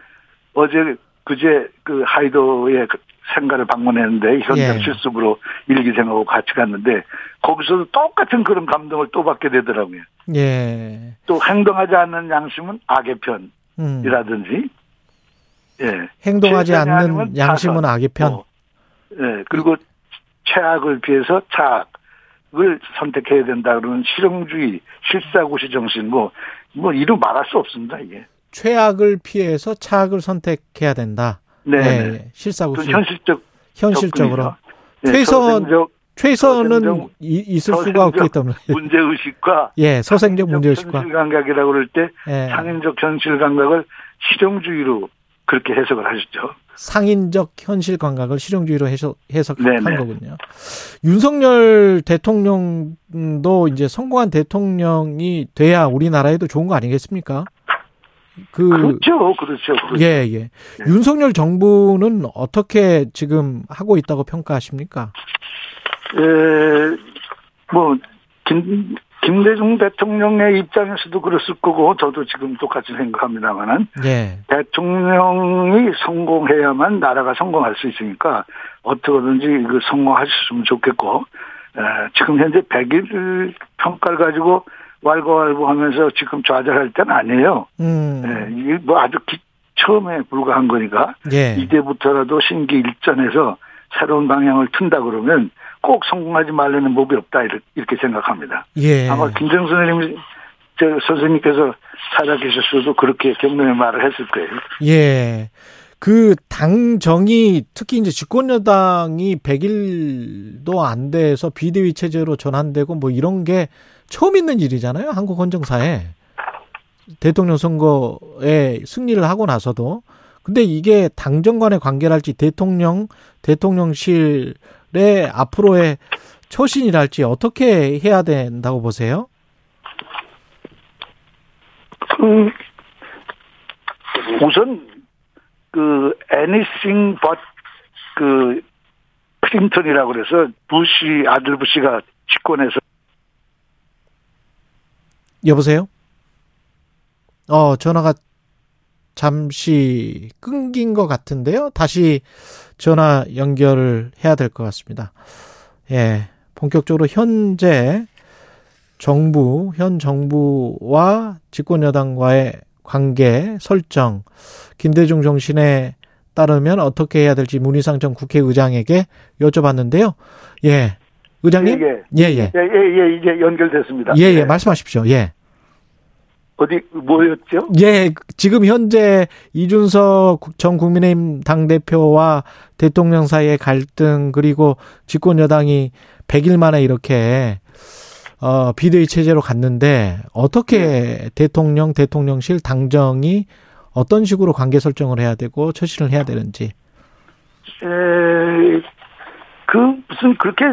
어제 그제 그 하이더의 그 생가를 방문했는데 현장 예. 실습으로 일기생하고 같이 갔는데 거기서도 똑같은 그런 감동을 또 받게 되더라고요. 예. 또 행동하지 않는 양심은 악의 음. 편이라든지 예. 행동하지 않는 양심은. 악의 편. 어, 예. 그리고 최악을 피해서 착 을 선택해야 된다 그러는 실용주의, 실사구시 정신 뭐, 뭐 이루 말할 수 없습니다, 이게. 최악을 피해서 차악을 선택해야 된다. 네. 예. 네. 실사구시. 또 현실적 현실적으로. 예, 최선- 서생적 최선은 이- 있을 수가 없기 때문에. (laughs) 문제 의식과 예, 서생적 상인적 문제 의식과. 현실 감각이라고 그럴 때 예. 상인적 현실 감각을 실용주의로 그렇게 해석을 하셨죠. 상인적 현실 감각을 실용주의로 해석, 해석 한 네네. 거군요. 윤석열 대통령도 이제 성공한 대통령이 돼야 우리나라에도 좋은 거 아니겠습니까? 그, 그렇죠, 그렇죠. 그렇죠. 예, 예. 윤석열 정부는 어떻게 지금 하고 있다고 평가하십니까? 에, 뭐, 김, 김대중 대통령의 입장에서도 그랬을 거고, 저도 지금 똑같이 생각합니다만은, 예, 대통령이 성공해야만 나라가 성공할 수 있으니까, 어떻게든지 그 성공하셨으면 좋겠고, 에, 지금 현재 100일 평가를 가지고 왈가왈부 하면서 지금 좌절할 때는 아니에요. 음, 예, 이게 뭐 아주 기- 처음에 불과한 거니까, 예, 이제부터라도 신기 일전에서 새로운 방향을 튼다 그러면 꼭 성공하지 말려는 법이 없다 이렇게 생각합니다. 예. 아마 김정 선생님 저 선생님께서 살아계셨어도 그렇게 격려의 말을 했을 거예요. 예. 그 당정이 특히 이제 집권 여당이 100일도 안 돼서 비대위 체제로 전환되고 뭐 이런 게 처음 있는 일이잖아요. 한국 헌정사에. 대통령 선거에 승리를 하고 나서도 근데 이게 당정 간의 관계랄지 대통령 대통령실의 앞으로의 처신이랄지 어떻게 해야 된다고 보세요? 그 우선 그 anything but 그 클린턴이라고 그래서 부시 아들 부시가 집권해서 여보세요? 어 전화가 잠시 끊긴 것 같은데요. 다시 전화 연결을 해야 될 것 같습니다. 예, 본격적으로 현재 정부, 현 정부와 집권 여당과의 관계 설정, 김대중 정신에 따르면 어떻게 해야 될지 문희상 전 국회의장에게 여쭤봤는데요. 예, 의장님, 예, 예, 예, 예, 예, 예, 이제 연결됐습니다. 예, 예, 네. 말씀하십시오. 예. 어디 뭐였죠? 예, 지금 현재 이준석 전 국민의힘 당 대표와 대통령 사이의 갈등 그리고 집권 여당이 100일 만에 이렇게 어 비대위 체제로 갔는데 어떻게 대통령 대통령실 당정이 어떤 식으로 관계 설정을 해야 되고 처신을 해야 되는지. 에, 그 무슨 그렇게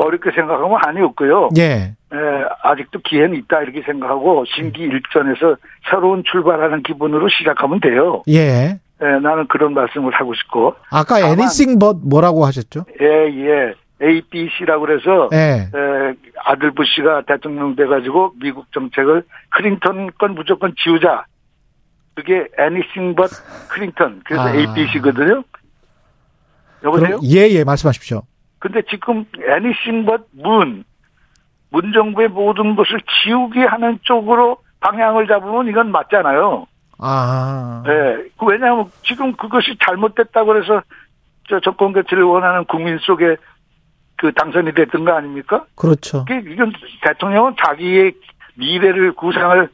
어, 어렵게 생각하면 없고요. 예. 에, 아직도 기회는 있다 이렇게 생각하고 심기 일전에서 새로운 출발하는 기분으로 시작하면 돼요. 예. 에, 나는 그런 말씀을 하고 싶고 아까 다만- anything but 뭐라고 하셨죠? 예, 예. ABC라고 그래서 예. 에, 아들 부시가 대통령 돼가지고 미국 정책을 클린턴 건 무조건 지우자. 그게 anything but 클린턴. 그래서 아. ABC거든요. 여보세요? 그럼- 예, 예, 말씀하십시오. 근데 지금 anything but 문, 문 정부의 모든 것을 지우게 하는 쪽으로 방향을 잡으면 이건 맞잖아요. 아. 예. 그 왜냐하면 지금 그것이 잘못됐다고 해서 저 정권 교체를 원하는 국민 속에 그 당선이 됐던 거 아닙니까? 그렇죠. 이건 대통령은 자기의 미래를 구상을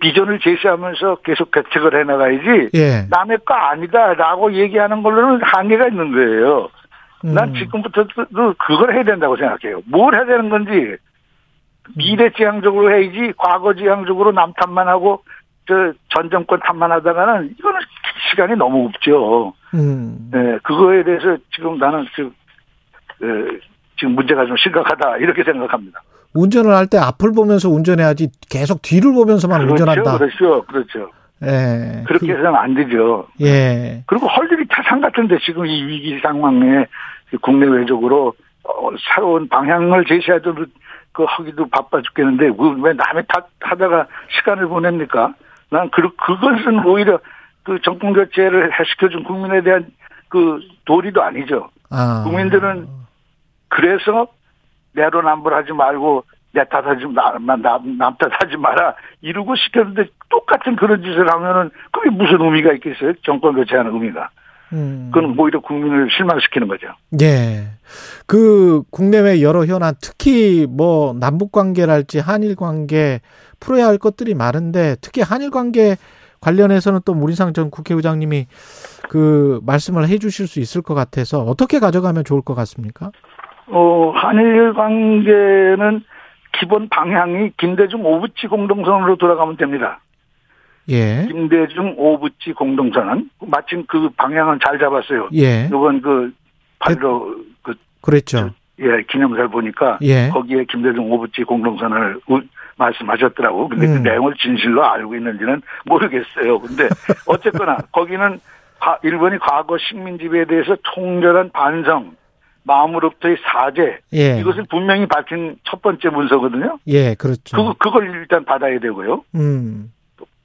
비전을 제시하면서 계속 개척을 해나가야지 예. 남의 거 아니다라고 얘기하는 걸로는 한계가 있는 거예요. 난 음. 지금부터 그걸 해야 된다고 생각해요. 뭘 해야 되는 건지 미래 지향적으로 해야지 과거 지향적으로 남 탓만 하고 저전 정권 탓만 하다가는 이거는 시간이 너무 없죠. 음. 네, 그거에 대해서 지금 나는 지금 에, 지금 문제가 좀 심각하다 이렇게 생각합니다. 운전을 할 때 앞을 보면서 운전해야지 계속 뒤를 보면서만 운전한다. 그렇죠, 그렇죠. 예. 그렇게 그- 해서는 안 되죠. 예. 그리고 할 일이 태산 같은데 지금 이 위기 상황에 국내외적으로 어, 새로운 방향을 제시하도록 그 하기도 바빠 죽겠는데 그왜 남의 탓 하다가 시간을 보냅니까? 난 그, 그것은 오히려 그 정권 교체를 해시켜준 국민에 대한 그 도리도 아니죠. 아. 국민들은 그래서 내로남불하지 말고 내 탓하지 마, 남, 남 탓하지 마라 이러고 시켰는데 똑같은 그런 짓을 하면은 그게 무슨 의미가 있겠어요? 정권 교체하는 의미가. 음. 그건 오히려 국민을 실망시키는 거죠. 예. 그 국내외 여러 현안 특히 뭐 남북 관계랄지 한일 관계 풀어야 할 것들이 많은데 특히 한일 관계 관련해서는 또 문희상 전 국회의장님이 그 말씀을 해 주실 수 있을 것 같아서 어떻게 가져가면 좋을 것 같습니까? 어, 한일 관계는 기본 방향이 김대중 오부치 공동선으로 돌아가면 됩니다. 예. 김대중 오부치 공동선언 마침 그 방향은 잘 잡았어요. 예. 이번 그 발로 그 그랬죠. 예, 기념사를 보니까 예. 거기에 김대중 오부치 공동선언을 우- 말씀하셨더라고. 근데 음. 그 내용을 진실로 알고 있는지는 모르겠어요. 근데 (laughs) 어쨌거나 거기는 과- 일본이 과거 식민 지배에 대해서 통렬한 반성, 마음으로부터의 사죄 예. 이것을 분명히 밝힌 첫 번째 문서거든요. 예, 그렇죠. 그 그걸 일단 받아야 되고요. 음.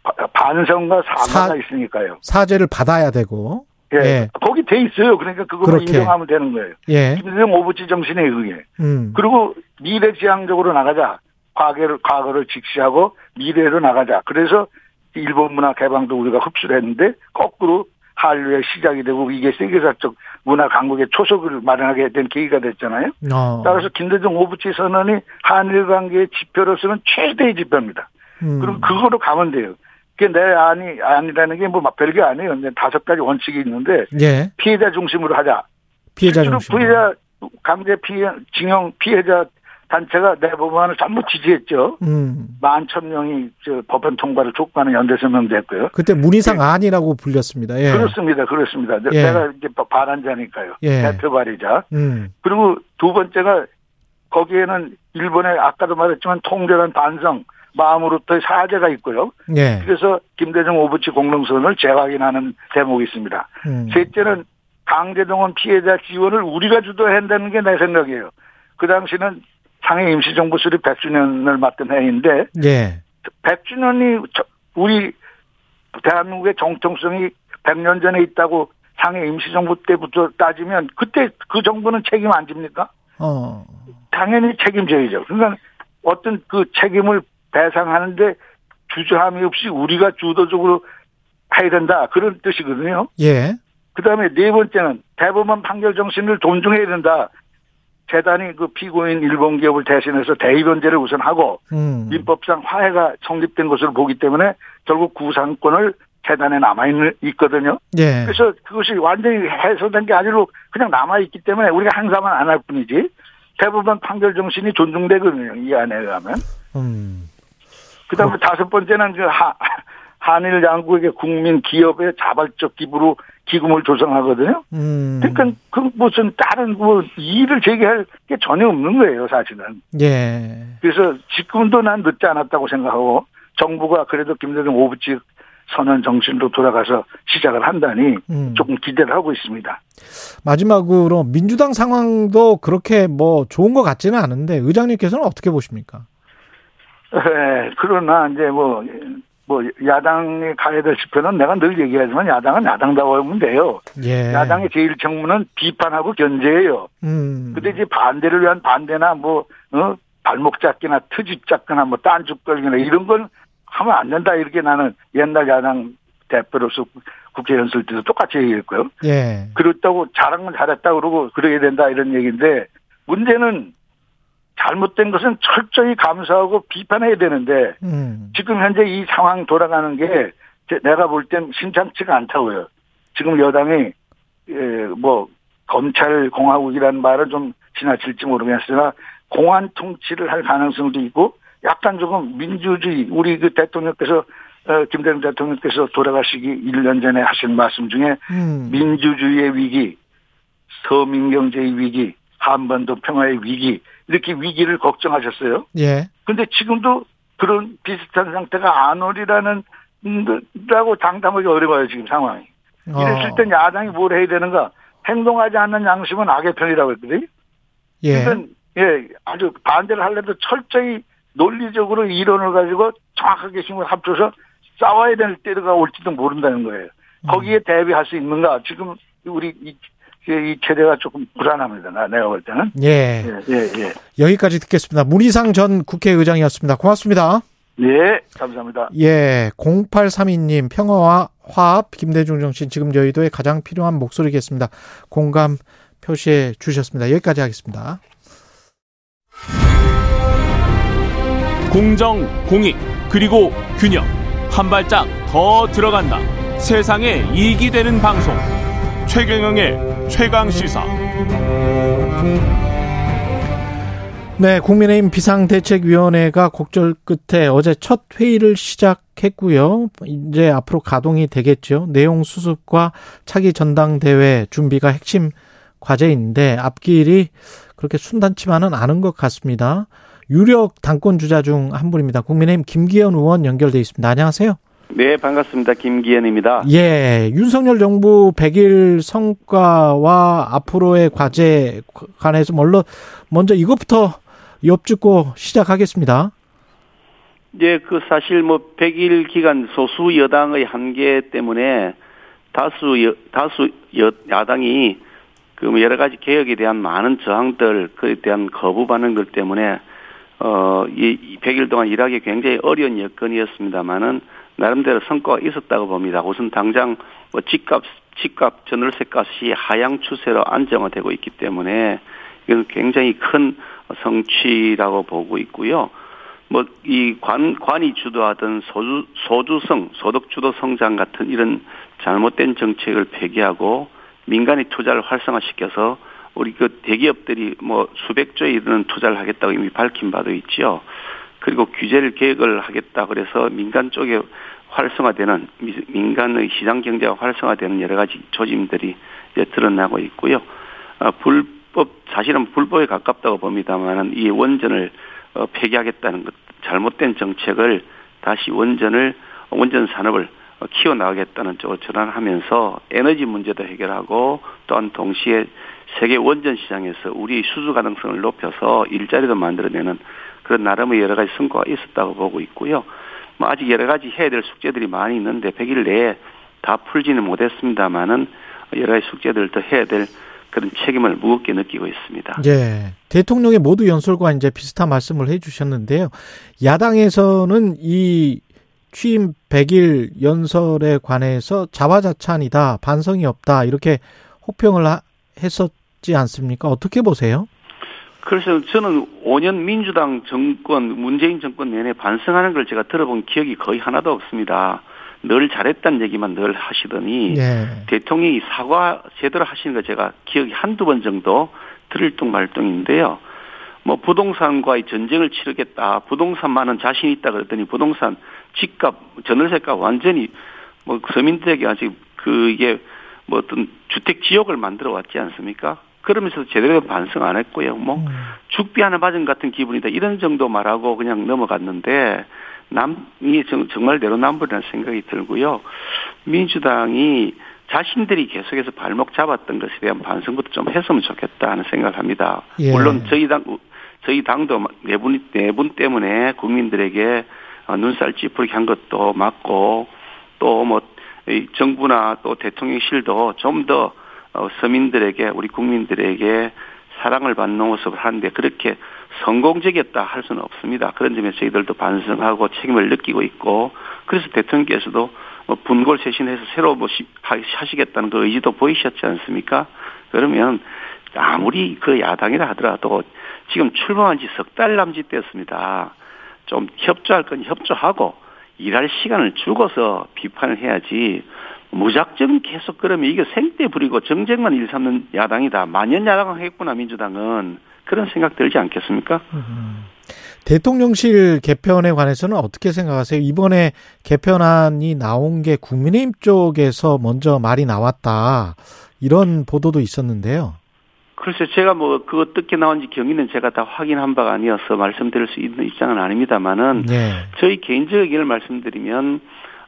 바- 반성과 사과가 사- 있으니까요. 사죄를 받아야 되고. 예. 예. 거기 돼 있어요. 그러니까 그거만. 인정하면 되는 거예요. 예. 김대중 오부치 정신에 의해. 음. 그리고 미래지향적으로 나가자. 과거를, 과거를 직시하고 미래로 나가자. 그래서 일본 문화 개방도 우리가 흡수를 했는데 거꾸로 한류의 시작이 되고 이게 세계사적 문화 강국의 초석을 마련하게 된 계기가 됐잖아요. 어. 따라서 김대중 오부치 선언이 한일 관계의 지표로서는 최대의 지표입니다. 음. 그럼 그거로 가면 돼요. 그게 내 안이 아니라는 게 뭐 별게 아니에요. 다섯 가지 원칙이 있는데 예. 피해자 중심으로 하자. 피해자 중심. 피해자 강제 피해 징용 피해자 단체가 내 법안을 전부 지지했죠. 음. 만천 명이 저 법안 통과를 촉구하는 연대 성명됐고요. 그때 문희상 안이라고 불렸습니다. 예. 그렇습니다. 그렇습니다. 예. 내가 이제 발안자니까요. 예. 대표 발의자. 음. 그리고 두 번째가 거기에는 일본의 아까도 말했지만 통렬한 반성 마음으로부터의 사죄가 있고요. 예. 그래서 김대중 오부치 공릉선을 재확인하는 대목이 있습니다. 음. 셋째는 강제동원 피해자 지원을 우리가 주도해야 한다는 게 내 생각이에요. 그 당시는 상해 임시정부 수립 100주년을 맞던 해인데 예. 100주년이 우리 대한민국의 정통성이 100년 전에 있다고 상해 임시정부 때부터 따지면 그때 그 정부는 책임 안 집니까? 어. 당연히 책임져야죠. 그러니까 어떤 그 책임을 배상하는데 주저함이 없이 우리가 주도적으로 해야 된다. 그런 뜻이거든요. 예. 그 다음에 네 번째는 대법원 판결 정신을 존중해야 된다. 재단이 그 피고인 일본 기업을 대신해서 대의변제를 우선 하고 음. 민법상 화해가 성립된 것으로 보기 때문에 결국 구상권을 재단에 남아 있거든요. 예. 그래서 그것이 완전히 해소된 게 아니고 그냥 남아 있기 때문에 우리가 항상만 안 할 뿐이지 대법원 판결 정신이 존중되거든요. 이 안에 의하면. 음. 그다음에 다섯 번째는 그 하, 한일 양국의 국민 기업의 자발적 기부로 기금을 조성하거든요. 음. 그러니까 그 무슨 다른 뭐 이의를 제기할 게 전혀 없는 거예요, 사실은. 예. 그래서 지금도 난 늦지 않았다고 생각하고 정부가 그래도 김대중 오부치 선언 정신으로 돌아가서 시작을 한다니 음. 조금 기대를 하고 있습니다. 마지막으로 민주당 상황도 그렇게 뭐 좋은 것 같지는 않은데 의장님께서는 어떻게 보십니까? 네, 그러나 이제 뭐, 뭐, 야당이 가야 될 지표는 내가 늘 얘기하지만 야당은 야당다워하면 돼요. 예. 야당의 제일 책무는 비판하고 견제예요. 음. 근데 이제 반대를 위한 반대나 뭐, 어, 발목 잡기나 트집 잡거나 뭐 딴죽 걸기나 이런 건 하면 안 된다. 이렇게 나는 옛날 야당 대표로서 국회 연설 때도 똑같이 얘기했고요. 예. 그렇다고 잘한 건 잘했다 그러고 그래야 된다 이런 얘기인데 문제는 잘못된 것은 철저히 감사하고 비판해야 되는데 음. 지금 현재 이 상황 돌아가는 게 제- 내가 볼 땐 심상치가 않다고요. 지금 여당이 예, 뭐 검찰 공화국이라는 말을 좀 지나칠지 모르겠으나 공안 통치를 할 가능성도 있고 약간 조금 민주주의 우리 그 대통령께서 어, 김대중 대통령께서 돌아가시기 1년 전에 하신 말씀 중에 음. 민주주의의 위기, 서민 경제의 위기, 한반도 평화의 위기 이렇게 위기를 걱정하셨어요. 예. 근데 지금도 그런 비슷한 상태가 안 오리라는 라고 장담하기 어려워요 지금 상황이. 이랬을 어. 땐 야당이 뭘 해야 되는가? 행동하지 않는 양심은 악의 편이라고 했거든요. 예. 그러니까 예 아주 반대를 하려도 철저히 논리적으로 이론을 가지고 정확하게 힘을 합쳐서 싸워야 될 때가 올지도 모른다는 거예요. 거기에 대비할 수 있는가? 지금 우리 이, 이 체제가 조금 불안합니다. 나- 내가 볼 때는. 예. 예, 예, 예. 여기까지 듣겠습니다. 문희상 전 국회의장이었습니다. 고맙습니다. 예, 감사합니다. 예, 0832님 평화와 화합 김대중 정신 지금 여의도에 가장 필요한 목소리겠습니다. 공감 표시해 주셨습니다. 여기까지 하겠습니다. 공정, 공익, 그리고 균형. 한 발짝 더 들어간다. 세상에 이익이 되는 방송. 최경영의 최강 시사. 네, 국민의힘 비상대책위원회가 곡절 끝에 어제 첫 회의를 시작했고요. 이제 앞으로 가동이 되겠죠. 내용 수습과 차기 전당대회 준비가 핵심 과제인데 앞길이 그렇게 순탄치만은 않은 것 같습니다. 유력 당권 주자 중 한 분입니다. 국민의힘 김기현 의원 연결돼 있습니다. 안녕하세요. 네, 반갑습니다. 김기현입니다. 예, 윤석열 정부 100일 성과와 앞으로의 과제 관해서 먼저 먼저 이것부터 엿듣고 시작하겠습니다. 예, 그 사실 뭐 100일 기간 소수 여당의 한계 때문에 다수 여, 다수 여, 야당이 그 여러 가지 개혁에 대한 많은 저항들 그에 대한 거부 반응들 때문에 어이 100일 동안 일하기 굉장히 어려운 여건이었습니다만은 나름대로 성과가 있었다고 봅니다. 우선 당장 뭐 집값 집값, 전월세 값이 하향 추세로 안정화되고 있기 때문에 이건 굉장히 큰 성취라고 보고 있고요. 뭐 이 관 관이 주도하던 소주 소주성 소득 주도 성장 같은 이런 잘못된 정책을 폐기하고 민간의 투자를 활성화시켜서 우리 그 대기업들이 뭐 수백조에 이르는 투자를 하겠다고 이미 밝힌 바도 있지요. 그리고 규제를 개혁을 하겠다 그래서 민간 쪽에 활성화되는 민간의 시장 경제가 활성화되는 여러 가지 조짐들이 이제 드러나고 있고요. 어, 불법 사실은 불법에 가깝다고 봅니다만은 이 원전을 어, 폐기하겠다는 것 잘못된 정책을 다시 원전을 원전 산업을 어, 키워 나가겠다는 쪽으로 전환하면서 에너지 문제도 해결하고 또한 동시에 세계 원전 시장에서 우리의 수주 가능성을 높여서 일자리도 만들어내는 그런 나름의 여러 가지 성과가 있었다고 보고 있고요. 뭐 아직 여러 가지 해야 될 숙제들이 많이 있는데 100일 내에 다 풀지는 못했습니다만은 여러 가지 숙제들도 해야 될 그런 책임을 무겁게 느끼고 있습니다. 예. 대통령의 모두 연설과 이제 비슷한 말씀을 해 주셨는데요. 야당에서는 이 취임 100일 연설에 관해서 자화자찬이다, 반성이 없다, 이렇게 호평을 했었지 않습니까? 어떻게 보세요? 그래서 저는 5년 민주당 정권, 문재인 정권 내내 반성하는 걸 제가 들어본 기억이 거의 하나도 없습니다. 늘 잘했다는 얘기만 늘 하시더니 네. 대통령이 사과 제대로 하시는 거 제가 기억이 한두 번 정도 들을 뚱 말뚱인데요. 뭐 부동산과의 전쟁을 치르겠다. 부동산만은 자신 있다 그랬더니 부동산 집값, 전월세값 완전히 뭐 서민들에게 아직 그게 뭐 어떤 주택 지역을 만들어 왔지 않습니까? 그러면서 제대로 반성 안 했고요. 뭐 음. 죽비 하나 맞은 같은 기분이다. 이런 정도 말하고 그냥 넘어갔는데 남이 정말 내로남불이라는 생각이 들고요. 민주당이 자신들이 계속해서 발목 잡았던 것에 대한 반성부터 좀 했으면 좋겠다 하는 생각을 합니다. 예. 물론 저희 당 저희 당도 네분 네분 때문에 국민들에게 어, 눈살 찌푸리게 한 것도 맞고 또 뭐 정부나 또 대통령실도 좀더 어, 서민들에게 우리 국민들에게 사랑을 받는 모습을 하는데 그렇게 성공적이었다 할 수는 없습니다. 그런 점에서 저희들도 반성하고 책임을 느끼고 있고 그래서 대통령께서도 뭐 분골 쇄신해서 새로 뭐 하시겠다는 그 의지도 보이셨지 않습니까? 그러면 아무리 그 야당이라 하더라도 지금 출범한 지 석 달 남짓 됐습니다. 좀 협조할 건 협조하고 일할 시간을 주고서 비판을 해야지 무작정 계속 그러면 이게 생떼 부리고 정쟁만 일삼는 야당이다. 만년 야당 하겠구나 민주당은 그런 생각 들지 않겠습니까? 음. 대통령실 개편에 관해서는 어떻게 생각하세요? 이번에 개편안이 나온 게 국민의힘 쪽에서 먼저 말이 나왔다. 이런 보도도 있었는데요. 글쎄 제가 뭐 그 어떻게 나온지 경위는 제가 다 확인한 바가 아니어서 말씀드릴 수 있는 입장은 아닙니다만은 네. 저희 개인적 의견을 말씀드리면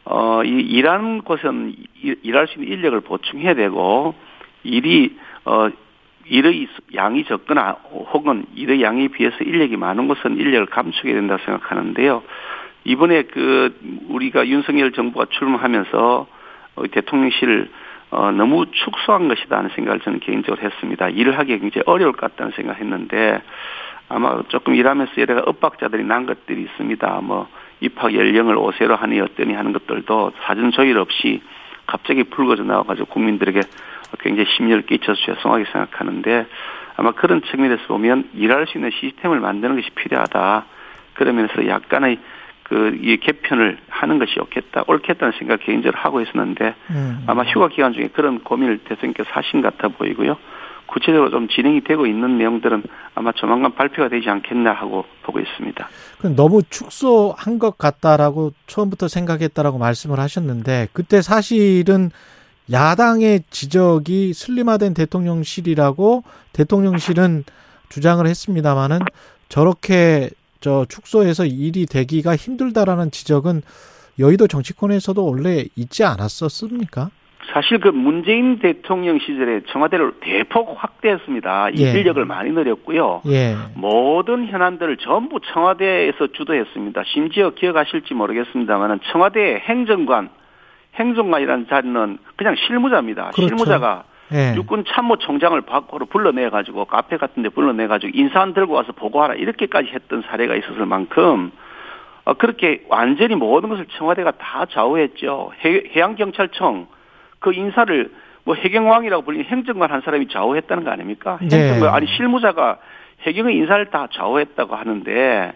어, 이 일하는 곳은 일할 수 있는 인력을 보충해야 되고 일이 어 일의 양이 적거나 혹은 일의 양에 비해서 인력이 많은 곳은 인력을 감축해야 된다 고 생각하는데요. 이번에 그 우리가 윤석열 정부가 출범하면서 어, 대통령실 어, 너무 축소한 것이다 하는 생각을 저는 개인적으로 했습니다. 일을 하기 굉장히 어려울 것 같다는 생각을 했는데 아마 조금 일하면서 여러 엇박자들이 난 것들이 있습니다. 뭐 입학 연령을 5세로 하니 어떠니 하는 것들도 사전 조율 없이 갑자기 불거져 나와가지고 국민들에게 굉장히 심려를 끼쳐서 죄송하게 생각하는데 아마 그런 측면에서 보면 일할 수 있는 시스템을 만드는 것이 필요하다. 그러면서 약간의 그 이 개편을 하는 것이 옳겠다, 옳겠다는 생각 개인적으로 하고 있었는데 음. 아마 휴가 기간 중에 그런 고민을 대통령께서 하신 것 같아 보이고요. 구체적으로 좀 진행이 되고 있는 내용들은 아마 조만간 발표가 되지 않겠나 하고 보고 있습니다. 너무 축소한 것 같다라고 처음부터 생각했다라고 말씀을 하셨는데 그때 사실은 야당의 지적이 슬림화된 대통령실이라고 대통령실은 주장을 했습니다마는 저렇게 저 축소해서 일이 되기가 힘들다라는 지적은 여의도 정치권에서도 원래 있지 않았었습니까? 사실 그 문재인 대통령 시절에 청와대를 대폭 확대했습니다. 예. 인력을 많이 늘렸고요. 예. 모든 현안들을 전부 청와대에서 주도했습니다. 심지어 기억하실지 모르겠습니다만 청와대 행정관, 행정관이라는 자리는 그냥 실무자입니다. 그렇죠. 실무자가 예. 육군 참모총장을 밖으로 불러내 가지고 카페 같은 데 불러내 가지고 인사안 들고 와서 보고하라 이렇게까지 했던 사례가 있었을 만큼 어, 그렇게 완전히 모든 것을 청와대가 다 좌우했죠. 해양경찰청 그 인사를 뭐 해경왕이라고 불리는 행정관 한 사람이 좌우했다는 거 아닙니까? 네. 행정관 아니 실무자가 해경의 인사를 다 좌우했다고 하는데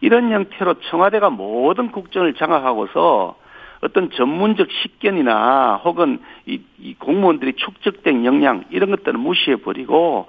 이런 형태로 청와대가 모든 국정을 장악하고서 어떤 전문적 식견이나 혹은 이, 이 공무원들이 축적된 역량 이런 것들을 무시해 버리고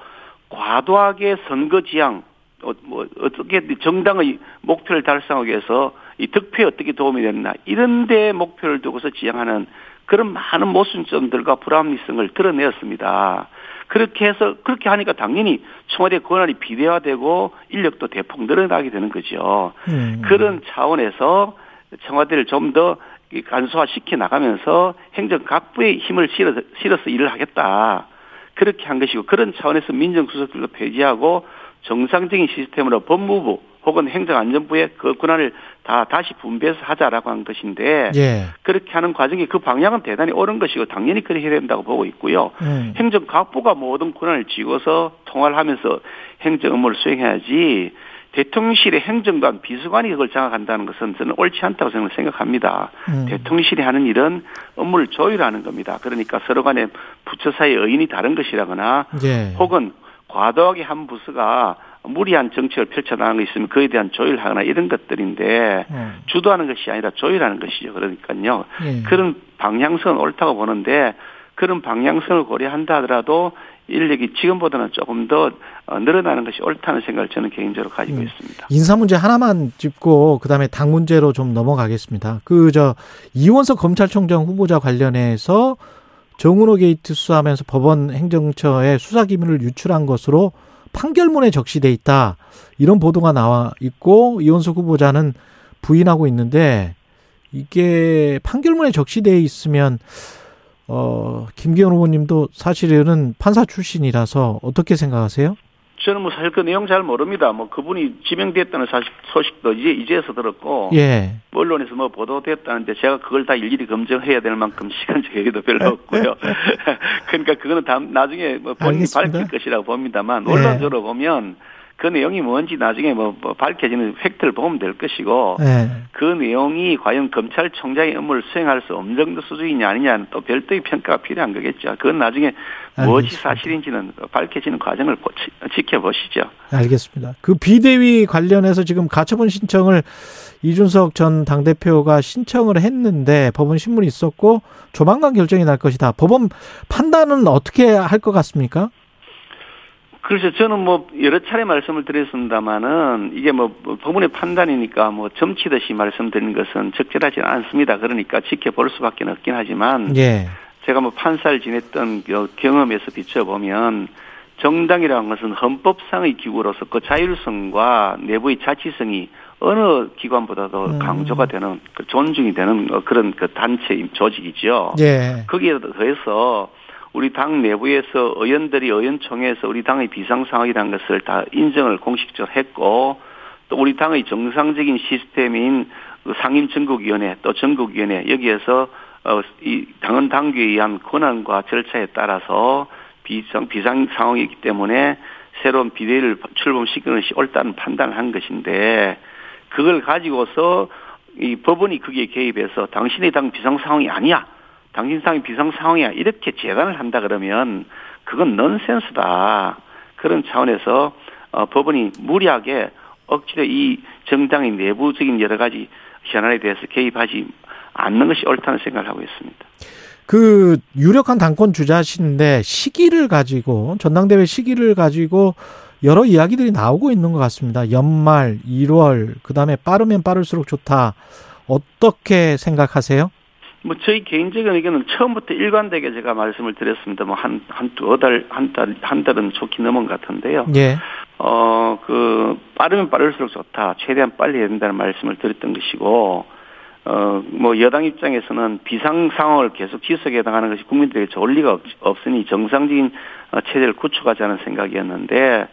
과도하게 선거 지향 어, 뭐 어떻게 정당의 목표를 달성하기 위해서 이 득표에 어떻게 도움이 됐나 이런 데 목표를 두고서 지향하는 그런 많은 모순점들과 불합리성을 드러내었습니다. 그렇게 해서 그렇게 하니까 당연히 청와대 권한이 비대화되고 인력도 대폭 늘어나게 되는 거죠. 음. 그런 차원에서 청와대를 좀 더 간소화 시켜 나가면서 행정 각부의 힘을 실어서, 실어서 일을 하겠다. 그렇게 한 것이고 그런 차원에서 민정수석들도 폐지하고 정상적인 시스템으로 법무부 혹은 행정안전부의 그 권한을 다 다시 분배해서 하자라고 한 것인데 예. 그렇게 하는 과정이 그 방향은 대단히 옳은 것이고 당연히 그렇게 해야 된다고 보고 있고요. 음. 행정각부가 모든 권한을 쥐고서 통화를 하면서 행정 업무를 수행해야지 대통령실의 행정관 비서관이 그걸 장악한다는 것은 저는 옳지 않다고 저는 생각합니다. 음. 대통령실이 하는 일은 업무를 조율하는 겁니다. 그러니까 서로 간에 부처 사이 의인이 다른 것이라거나 예. 혹은 과도하게 한 부서가 무리한 정책을 펼쳐나가는 게 있으면 그에 대한 조율하거나 이런 것들인데 음. 주도하는 것이 아니라 조율하는 것이죠. 그러니까요. 예. 그런 방향성은 옳다고 보는데 그런 방향성을 고려한다 하더라도 인력이 지금보다는 조금 더 어, 늘어나는 것이 옳다는 생각을 저는 개인적으로 가지고 음. 있습니다. 인사 문제 하나만 짚고 그다음에 당 문제로 좀 넘어가겠습니다. 그 저 이원석 검찰총장 후보자 관련해서 정운호 게이트 수사하면서 법원 행정처에 수사 기밀을 유출한 것으로 판결문에 적시돼 있다. 이런 보도가 나와 있고 이원석 후보자는 부인하고 있는데 이게 판결문에 적시돼 있으면 어 김기현 후보님도 사실은 판사 출신이라서 어떻게 생각하세요? 저는 뭐 사실 그 내용 잘 모릅니다. 뭐 그분이 지명됐다는 사실 소식도 이제 이제서 들었고 예. 뭐 언론에서 뭐 보도됐다는데 제가 그걸 다 일일이 검증해야 될 만큼 시간적 여유도 별로 없고요. (laughs) (laughs) 그러니까 그거는 다음 나중에 뭐 본인이 알겠습니다. 밝힐 것이라고 봅니다만 네. 언론적으로 보면 그 내용이 뭔지 나중에 뭐, 뭐 밝혀지는 팩트를 보면 될 것이고 예. 그 내용이 과연 검찰총장의 업무를 수행할 수 없는 정도 수준이냐 아니냐는 또 별도의 평가가 필요한 거겠죠. 그건 나중에 무엇이 알겠습니다. 사실인지는 밝혀지는 과정을 보- 지- 지켜보시죠. 알겠습니다. 그 비대위 관련해서 지금 가처분 신청을 이준석 전 당대표가 신청을 했는데 법원 신문이 있었고 조만간 결정이 날 것이다. 법원 판단은 어떻게 할 것 같습니까? 그래서 저는 뭐 여러 차례 말씀을 드렸습니다마는 이게 뭐 법원의 판단이니까 뭐 점치듯이 말씀드리는 것은 적절하지는 않습니다. 그러니까 지켜볼 수밖에 없긴 하지만 예. 제가 뭐 판사를 지냈던 그 경험에서 비춰보면 정당이라는 것은 헌법상의 기구로서 그 자율성과 내부의 자치성이 어느 기관보다도 음. 강조가 되는 그 존중이 되는 어, 그런 그 단체 조직이죠. 예. 거기에 더해서 우리 당 내부에서 의원들이 의원총회에서 우리 당의 비상 상황이라는 것을 다 인정을 공식적으로 했고 또 우리 당의 정상적인 시스템인 그 상임 전국위원회 또 전국위원회 여기에서 어, 이 당헌 당규에 의한 권한과 절차에 따라서 비상 비상 상황이기 때문에 새로운 비대위를 출범시키는 것이 옳다는 판단을 한 것인데 그걸 가지고서 이 법원이 거기에 개입해서 당신의 당 비상 상황이 아니야. 당신 당이 비상 상황이야. 이렇게 재단을 한다 그러면 그건 넌센스다. 그런 차원에서 어, 법원이 무리하게 억지로 이 정당의 내부적인 여러 가지 현안에 대해서 개입하지 않는 것이 옳다는 생각을 하고 있습니다. 그 유력한 당권 주자신데 시기를 가지고 전당대회 시기를 가지고 여러 이야기들이 나오고 있는 것 같습니다. 연말 1월 그다음에 빠르면 빠를수록 좋다. 어떻게 생각하세요? 뭐 저희 개인적인 의견은 처음부터 일관되게 제가 말씀을 드렸습니다. 뭐 한 한 두 달 한 달 한 달은 좋게 넘은 것 같은데요. 예. 어, 그, 빠르면 빠를수록 좋다. 최대한 빨리 해야 된다는 말씀을 드렸던 것이고, 어, 뭐, 여당 입장에서는 비상 상황을 계속 지속해 나가는 것이 국민들에게 좋을 리가 없, 없으니 정상적인 어, 체제를 구축하자는 생각이었는데,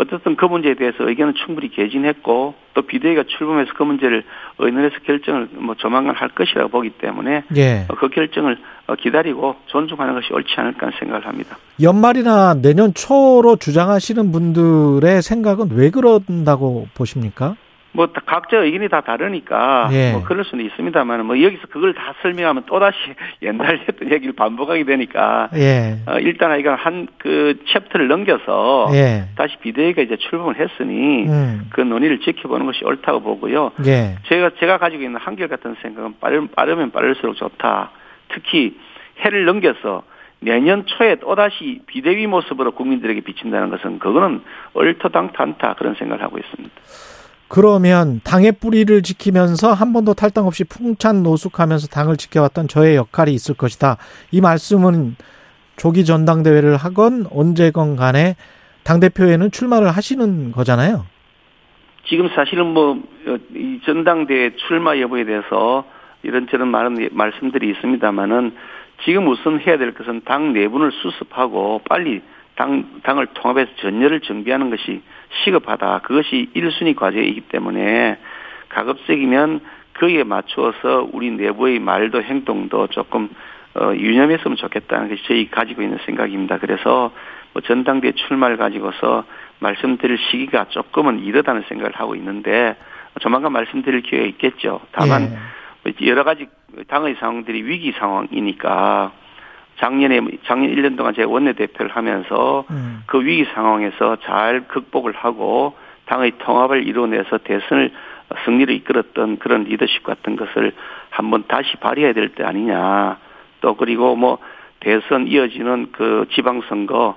어쨌든 그 문제에 대해서 의견은 충분히 개진했고, 또 비대위가 출범해서 그 문제를 의논해서 결정을 뭐 조만간 할 것이라고 보기 때문에, 예. 어, 그 결정을 어, 기다리고 존중하는 것이 옳지 않을까 하는 생각을 합니다. 연말이나 내년 초로 주장하시는 분들의 생각은 왜 그런다고 보십니까? 뭐 각자 의견이 다 다르니까 예. 뭐 그럴 수는 있습니다만 뭐 여기서 그걸 다 설명하면 또 다시 (laughs) 옛날 했던 얘기를 반복하게 되니까 예. 어, 일단 이건 한 그 챕터를 넘겨서 예. 다시 비대위가 이제 출범을 했으니 음. 그 논의를 지켜보는 것이 옳다고 보고요. 예. 제가 제가 가지고 있는 한결 같은 생각은 빠르, 빠르면 빠를수록 좋다. 특히 해를 넘겨서 내년 초에 또다시 비대위 모습으로 국민들에게 비친다는 것은 그거는 얼토당탄다 그런 생각을 하고 있습니다. 그러면 당의 뿌리를 지키면서 한 번도 탈당 없이 풍찬 노숙하면서 당을 지켜왔던 저의 역할이 있을 것이다. 이 말씀은 조기 전당대회를 하건 언제건 간에 당대표에는 출마를 하시는 거잖아요. 지금 사실은 뭐, 어, 이 전당대회 출마 여부에 대해서 이런저런 많은 말씀들이 있습니다만은 지금 우선 해야 될 것은 당 내분을 수습하고 빨리 당, 당을 통합해서 전열을 정비하는 것이 시급하다. 그것이 1순위 과제이기 때문에 가급적이면 그에 맞추어서 우리 내부의 말도 행동도 조금 어, 유념했으면 좋겠다는 것이 저희 가지고 있는 생각입니다. 그래서 뭐 전당대 출마를 가지고서 말씀드릴 시기가 조금은 이르다는 생각을 하고 있는데 조만간 말씀드릴 기회가 있겠죠. 다만 예. 여러 가지 당의 상황들이 위기 상황이니까 작년에 작년 1년 동안 제가 원내대표를 하면서 음. 그 위기 상황에서 잘 극복을 하고 당의 통합을 이루어내서 대선을 승리를 이끌었던 그런 리더십 같은 것을 한번 다시 발휘해야 될 때 아니냐. 또 그리고 뭐 대선 이어지는 그 지방선거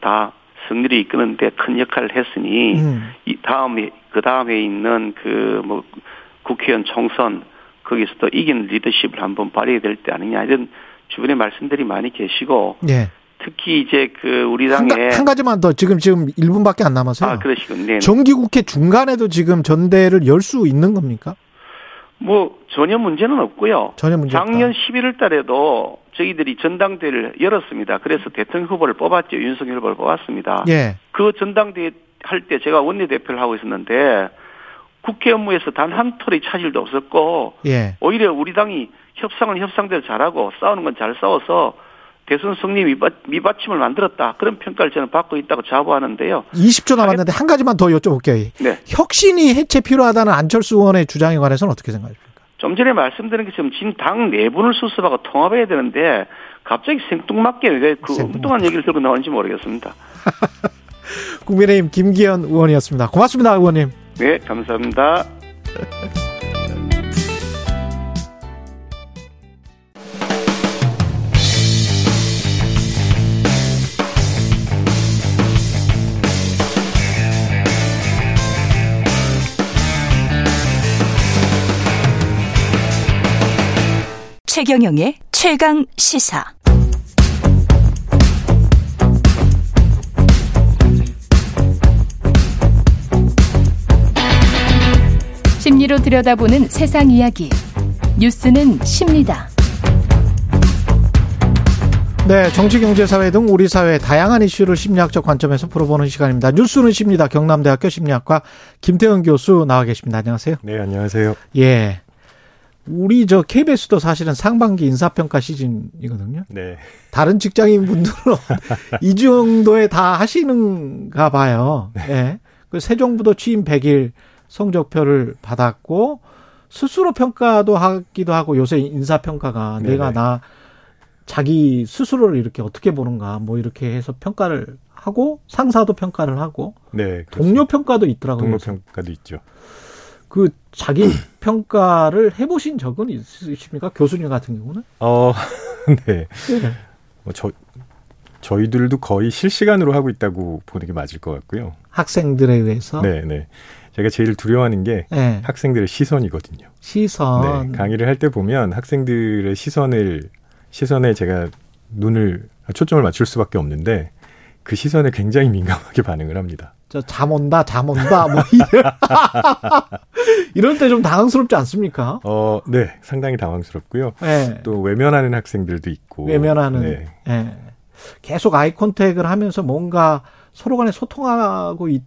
다 승리를 이끄는데 큰 역할을 했으니 음. 이 다음에 그 다음에 있는 그 뭐 국회의원 총선 거기서 또 이긴 리더십을 한번 발휘해야 될 때 아니냐 이런 주변에 말씀들이 많이 계시고 예. 특히 이제 그 우리 한, 당에 가, 한 가 지만 더 지금 지금 1분밖에 안 남아서요. 아 그러시군요. 네. 정기국회 중간에도 지금 전대를 열 수 있는 겁니까? 뭐 전혀 문제는 없고요. 전혀 문제. 작년 11월 달에도 저희들이 전당대회를 열었습니다. 그래서 대통령 후보를 뽑았죠. 윤석열 후보를 뽑았습니다. 예. 그 전당대회 할 때 제가 원내대표를 하고 있었는데 국회 업무에서 단 한 톨의 차질도 없었고 예. 오히려 우리 당이 협상은 협상대로 잘하고 싸우는 건 잘 싸워서 대선 승리 미받, 미받침을 만들었다. 그런 평가를 저는 받고 있다고 자부하는데요. 20초 남았는데 한 가지만 더 여쭤볼게요. 네. 혁신이 해체 필요하다는 안철수 의원의 주장에 관해서는 어떻게 생각하십니까? 좀 전에 말씀드린 것처럼 진당 내분을 수습하고 통합해야 되는데 갑자기 생뚱맞게 왜 그. 엉뚱한 얘기를 들고 나오는지 모르겠습니다. (laughs) 국민의힘 김기현 의원이었습니다. 고맙습니다, 의원님. 네, 감사합니다. (laughs) 최경영의 최강 시사. 심리로 들여다보는 세상 이야기. 뉴스는 십니다. 네, 정치, 경제, 사회 등 우리 사회의 다양한 이슈를 심리학적 관점에서 풀어보는 시간입니다. 뉴스는 십니다. 경남대학교 심리학과 김태현 교수 나와 계십니다. 안녕하세요. 네, 안녕하세요. 예. 우리 저 KBS도 사실은 상반기 인사평가 시즌이거든요. 네. 다른 직장인 분들은 (laughs) 이 정도에 다 하시는가 봐요. 예. 그새 정부도 취임 100일 성적표를 받았고 스스로 평가도 하기도 하고 요새 인사평가가 네네. 내가 나 자기 스스로를 이렇게 어떻게 보는가 뭐 이렇게 해서 평가를 하고 상사도 평가를 하고 네. 동료 평가도 있더라고요. 동료 평가도 있죠. 그 자기 (clears throat) 평가를 해보신 적은 있으십니까? 교수님 같은 경우는? 어, (laughs) 네. 네. 뭐 저, 저희들도 거의 실시간으로 하고 있다고 보는 게 맞을 것 같고요. 학생들에 의해서 네, 네. 제가 제일 두려워하는 게 네. 학생들의 시선이거든요. 시선 네. 강의를 할 때 보면 학생들의 시선을, 시선에 제가 눈을, 초점을 맞출 수밖에 없는데 그 시선에 굉장히 민감하게 (laughs) 반응을 합니다. 저잠 온다, 잠 온다, 뭐 이런 (laughs) 이런 때좀 당황스럽지 않습니까? 어, 네. 상당히 당황스럽고요. 네. 또 외면하는 학생들도 있고. 외면하는. 네. 예. 계속 아이 컨택을 하면서 뭔가 서로 간에 소통하고 있,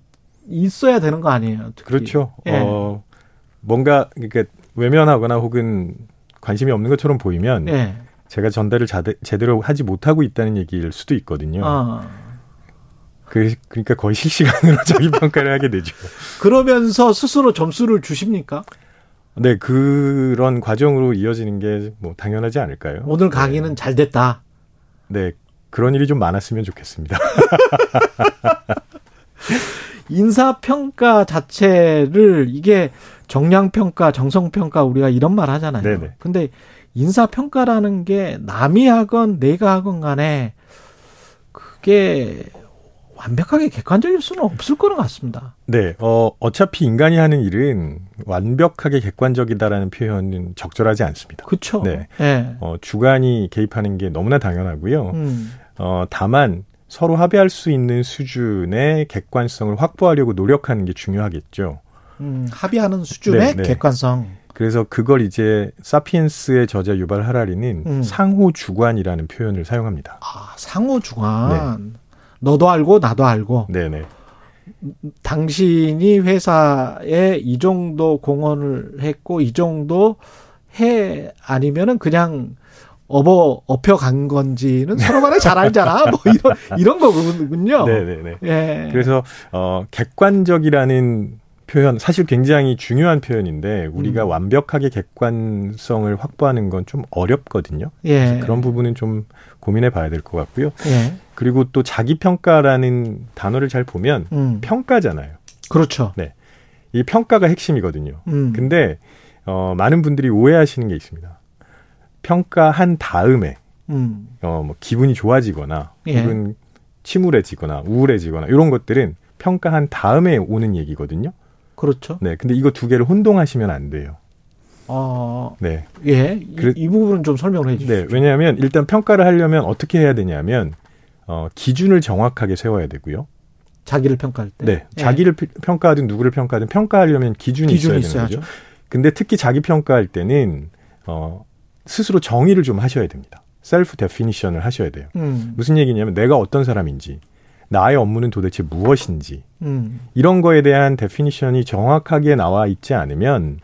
있어야 되는 거 아니에요? 특히. 그렇죠. 예. 어, 뭔가 그러니까 외면하거나 혹은 관심이 없는 것처럼 보이면 예. 제가 전달을 자대, 제대로 하지 못하고 있다는 얘기일 수도 있거든요. 어. 그, 그러니까 거의 실시간으로 (laughs) 자기 평가를 하게 되죠. 그러면서 스스로 점수를 주십니까? 네, 그런 과정으로 이어지는 게 뭐 당연하지 않을까요? 오늘 강의는 네. 잘 됐다. 네, 그런 일이 좀 많았으면 좋겠습니다. (laughs) 인사평가 자체를 이게 정량평가, 정성평가 우리가 이런 말 하잖아요. 네네. 근데 인사평가라는 게 남이 하건 내가 하건 간에 그게 완벽하게 객관적일 수는 없을 거는 같습니다. 네, 어, 어차피 인간이 하는 일은 완벽하게 객관적이다라는 표현은 적절하지 않습니다. 그렇죠. 네. 예. 어, 주관이 개입하는 게 너무나 당연하고요. 음. 어, 다만 서로 합의할 수 있는 수준의 객관성을 확보하려고 노력하는 게 중요하겠죠. 음, 합의하는 수준의 네, 네. 객관성. 그래서 그걸 이제 사피엔스의 저자 유발 하라리는 음. 상호 주관이라는 표현을 사용합니다. 아, 상호 주관. 너도 알고 나도 알고 네네. 당신이 회사에 이 정도 공헌을 했고 이 정도 해 아니면은 그냥 업어 업혀 간 건지는 서로 간에 잘 알잖아. (laughs) 뭐 이런 이런 거군요. 네네네. 예. 그래서 어 객관적이라는 표현 사실 굉장히 중요한 표현인데 우리가 음. 완벽하게 객관성을 확보하는 건 좀 어렵거든요. 예. 그런 부분은 좀 고민해 봐야 될 것 같고요. 예. 그리고 또 자기 평가라는 단어를 잘 보면 음. 평가잖아요. 그렇죠. 이 평가가 핵심이거든요. 음. 근데 어 많은 분들이 오해하시는 게 있습니다. 평가한 다음에 음. 어뭐 기분이 좋아지거나 예. 혹은 침울해지거나 우울해지거나 이런 것들은 평가한 다음에 오는 얘기거든요. 그렇죠. 네. 근데 이거 두 개를 혼동하시면 안 돼요. 어, 네. 예. 이, 그래- 이 부분은 좀 설명을 해 주시죠. 네. 왜냐하면 일단 평가를 하려면 어떻게 해야 되냐면 어 기준을 정확하게 세워야 되고요. 자기를 평가할 때. 네. 예. 자기를 피- 평가하든 누구를 평가하든 평가하려면 기준이, 기준이 있어야 되는 있어야죠. 거죠. 근데 특히 자기 평가할 때는 어 스스로 정의를 좀 하셔야 됩니다. self definition을 하셔야 돼요. 음. 무슨 얘기냐면 내가 어떤 사람인지, 나의 업무는 도대체 무엇인지 음. 이런 거에 대한 definition이 정확하게 나와 있지 않으면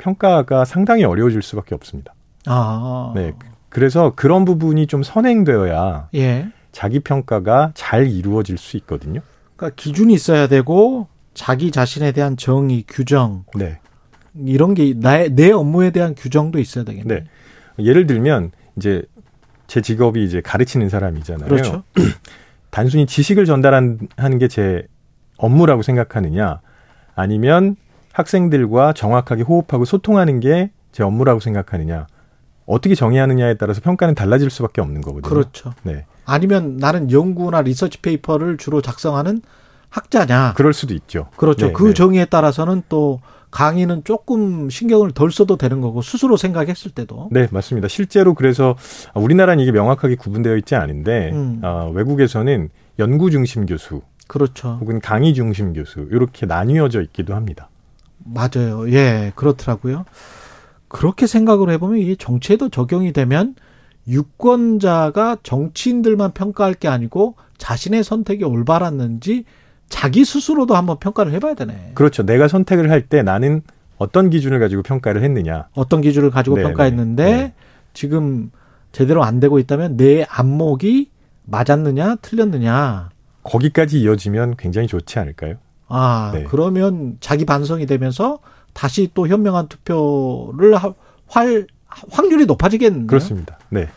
평가가 상당히 어려워질 수밖에 없습니다. 아. 네. 그래서 그런 부분이 좀 선행되어야 예. 자기 평가가 잘 이루어질 수 있거든요. 그러니까 기준이 있어야 되고 자기 자신에 대한 정의, 규정 네. 이런 게 나의 내 업무에 대한 규정도 있어야 되겠네요. 네. 예를 들면 이제 제 직업이 이제 가르치는 사람이잖아요. 그렇죠. (clears throat) 단순히 지식을 전달하는 게 제 업무라고 생각하느냐, 아니면 학생들과 정확하게 호흡하고 소통하는 게 제 업무라고 생각하느냐, 어떻게 정의하느냐에 따라서 평가는 달라질 수밖에 없는 거거든요. 그렇죠. 네. 아니면 나는 연구나 research paper를 주로 작성하는 학자냐. 그럴 수도 있죠. 그렇죠. 네, 그 네. 정의에 따라서는 또 강의는 조금 신경을 덜 써도 되는 거고 스스로 생각했을 때도. 네, 맞습니다. 실제로 그래서 우리나라는 이게 명확하게 구분되어 있지 않은데 음. 어, 외국에서는 연구 중심 교수 그렇죠. 혹은 강의 중심 교수 이렇게 나뉘어져 있기도 합니다. 맞아요. 예, 그렇더라고요. 그렇게 생각을 해보면 이게 정치에도 적용이 되면 유권자가 정치인들만 평가할 게 아니고 자신의 선택이 올바랐는지 자기 스스로도 한번 평가를 해봐야 되네. 그렇죠. 내가 선택을 할 때 나는 어떤 기준을 가지고 평가를 했느냐. 어떤 기준을 가지고 네, 평가했는데 네. 지금 제대로 안 되고 있다면 내 안목이 맞았느냐 틀렸느냐. 거기까지 이어지면 굉장히 좋지 않을까요? 아 네. 그러면 자기 반성이 되면서 다시 또 현명한 투표를 하- 활 확률이 높아지겠네요. 그렇습니다. 네.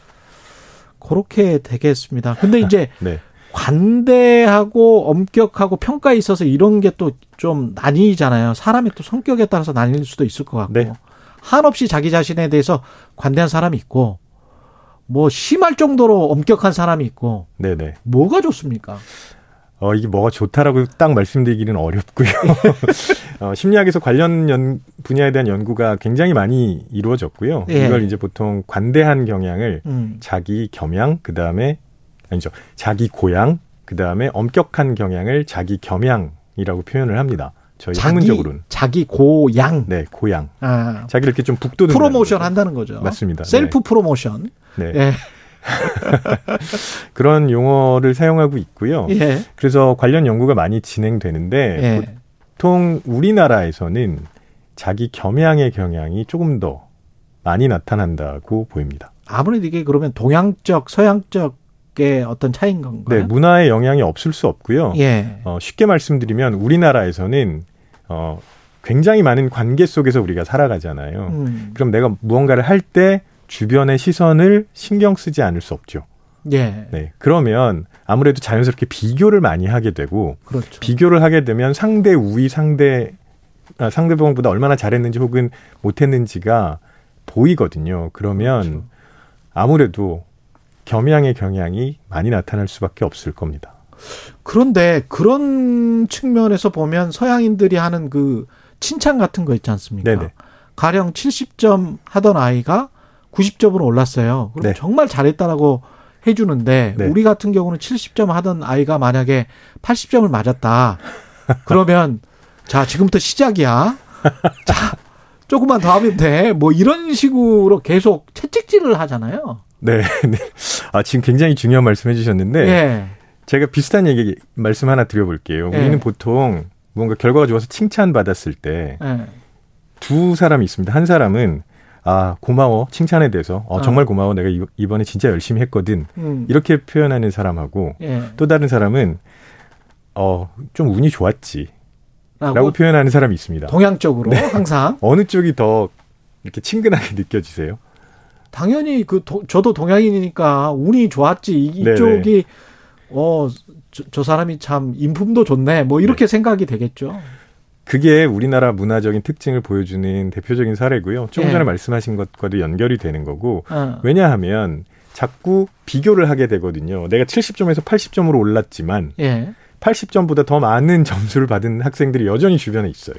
그렇게 되겠습니다. 근데 이제 (laughs) 네. 관대하고 엄격하고 평가에 있어서 이런 게 또 좀 나뉘잖아요. 사람의 또 성격에 따라서 나뉠 수도 있을 것 같고. 네. 한없이 자기 자신에 대해서 관대한 사람이 있고, 뭐 심할 정도로 엄격한 사람이 있고, 네네. 뭐가 좋습니까? 어, 이게 뭐가 좋다라고 딱 말씀드리기는 어렵고요. (laughs) 어, 심리학에서 관련 연, 분야에 대한 연구가 굉장히 많이 이루어졌고요. 예. 이걸 이제 보통 관대한 경향을 음. 자기 겸양, 그 다음에, 아니죠. 자기 고양, 그 다음에 엄격한 경향을 자기 겸양이라고 표현을 합니다. 저희 자기, 학문적으로는. 자기 고양. 네, 고양. 아, 자기를 이렇게 좀 북돋는. 프로모션 한다는 거죠. 맞습니다. 셀프 프로모션. 네. 예. (laughs) 그런 용어를 사용하고 있고요. 예. 그래서 관련 연구가 많이 진행되는데 예. 보통 우리나라에서는 자기 겸양의 경향이 조금 더 많이 나타난다고 보입니다. 아무래도 이게 그러면 동양적, 서양적 문화적의 어떤 차이인 건가요? 네, 문화의 영향이 없을 수 없고요. 예. 어, 쉽게 말씀드리면 우리나라에서는 어, 굉장히 많은 관계 속에서 우리가 살아가잖아요. 음. 그럼 내가 무언가를 할 때 주변의 시선을 신경 쓰지 않을 수 없죠. 예. 네. 그러면 아무래도 자연스럽게 비교를 많이 하게 되고 그렇죠. 비교를 하게 되면 상대 우위 상대 아, 상대방보다 얼마나 잘했는지 혹은 못했는지가 보이거든요. 그러면 그렇죠. 아무래도 겸양의 경향이 많이 나타날 수밖에 없을 겁니다. 그런데 그런 측면에서 보면 서양인들이 하는 그 칭찬 같은 거 있지 않습니까? 네네. 가령 70점 하던 아이가 90점으로 올랐어요. 그럼 네. 정말 잘했다라고 해주는데 네. 우리 같은 경우는 70점 하던 아이가 만약에 80점을 맞았다. (laughs) 그러면 자 지금부터 시작이야. 자 조금만 더 하면 돼. 뭐 이런 식으로 계속 채찍질을 하잖아요. 네, 네. 아, 지금 굉장히 중요한 말씀 해주셨는데, 예. 제가 비슷한 얘기, 말씀 하나 드려볼게요. 예. 우리는 보통 뭔가 결과가 좋아서 칭찬 받았을 때, 예. 두 사람이 있습니다. 한 사람은, 아, 고마워. 칭찬에 대해서, 어, 정말 고마워. 내가 이- 이번에 진짜 열심히 했거든. 음. 이렇게 표현하는 사람하고, 예. 또 다른 사람은, 어, 좀 운이 좋았지. 라고 표현하는 사람이 있습니다. 동양적으로 네. 항상 (laughs) 어느 쪽이 더 이렇게 친근하게 느껴지세요? 당연히 그 도- 저도 동양인이니까 운이 좋았지 이- 네네. 이쪽이 어 저, 저 사람이 참 인품도 좋네 뭐 이렇게 생각이 되겠죠. 그게 우리나라 문화적인 특징을 보여주는 대표적인 사례고요. 조금 예. 전에 말씀하신 것과도 연결이 되는 거고, 어. 왜냐하면 자꾸 비교를 하게 되거든요. 내가 70점에서 80점으로 올랐지만 예. 80점보다 더 많은 (laughs) 점수를 받은 학생들이 여전히 주변에 있어요.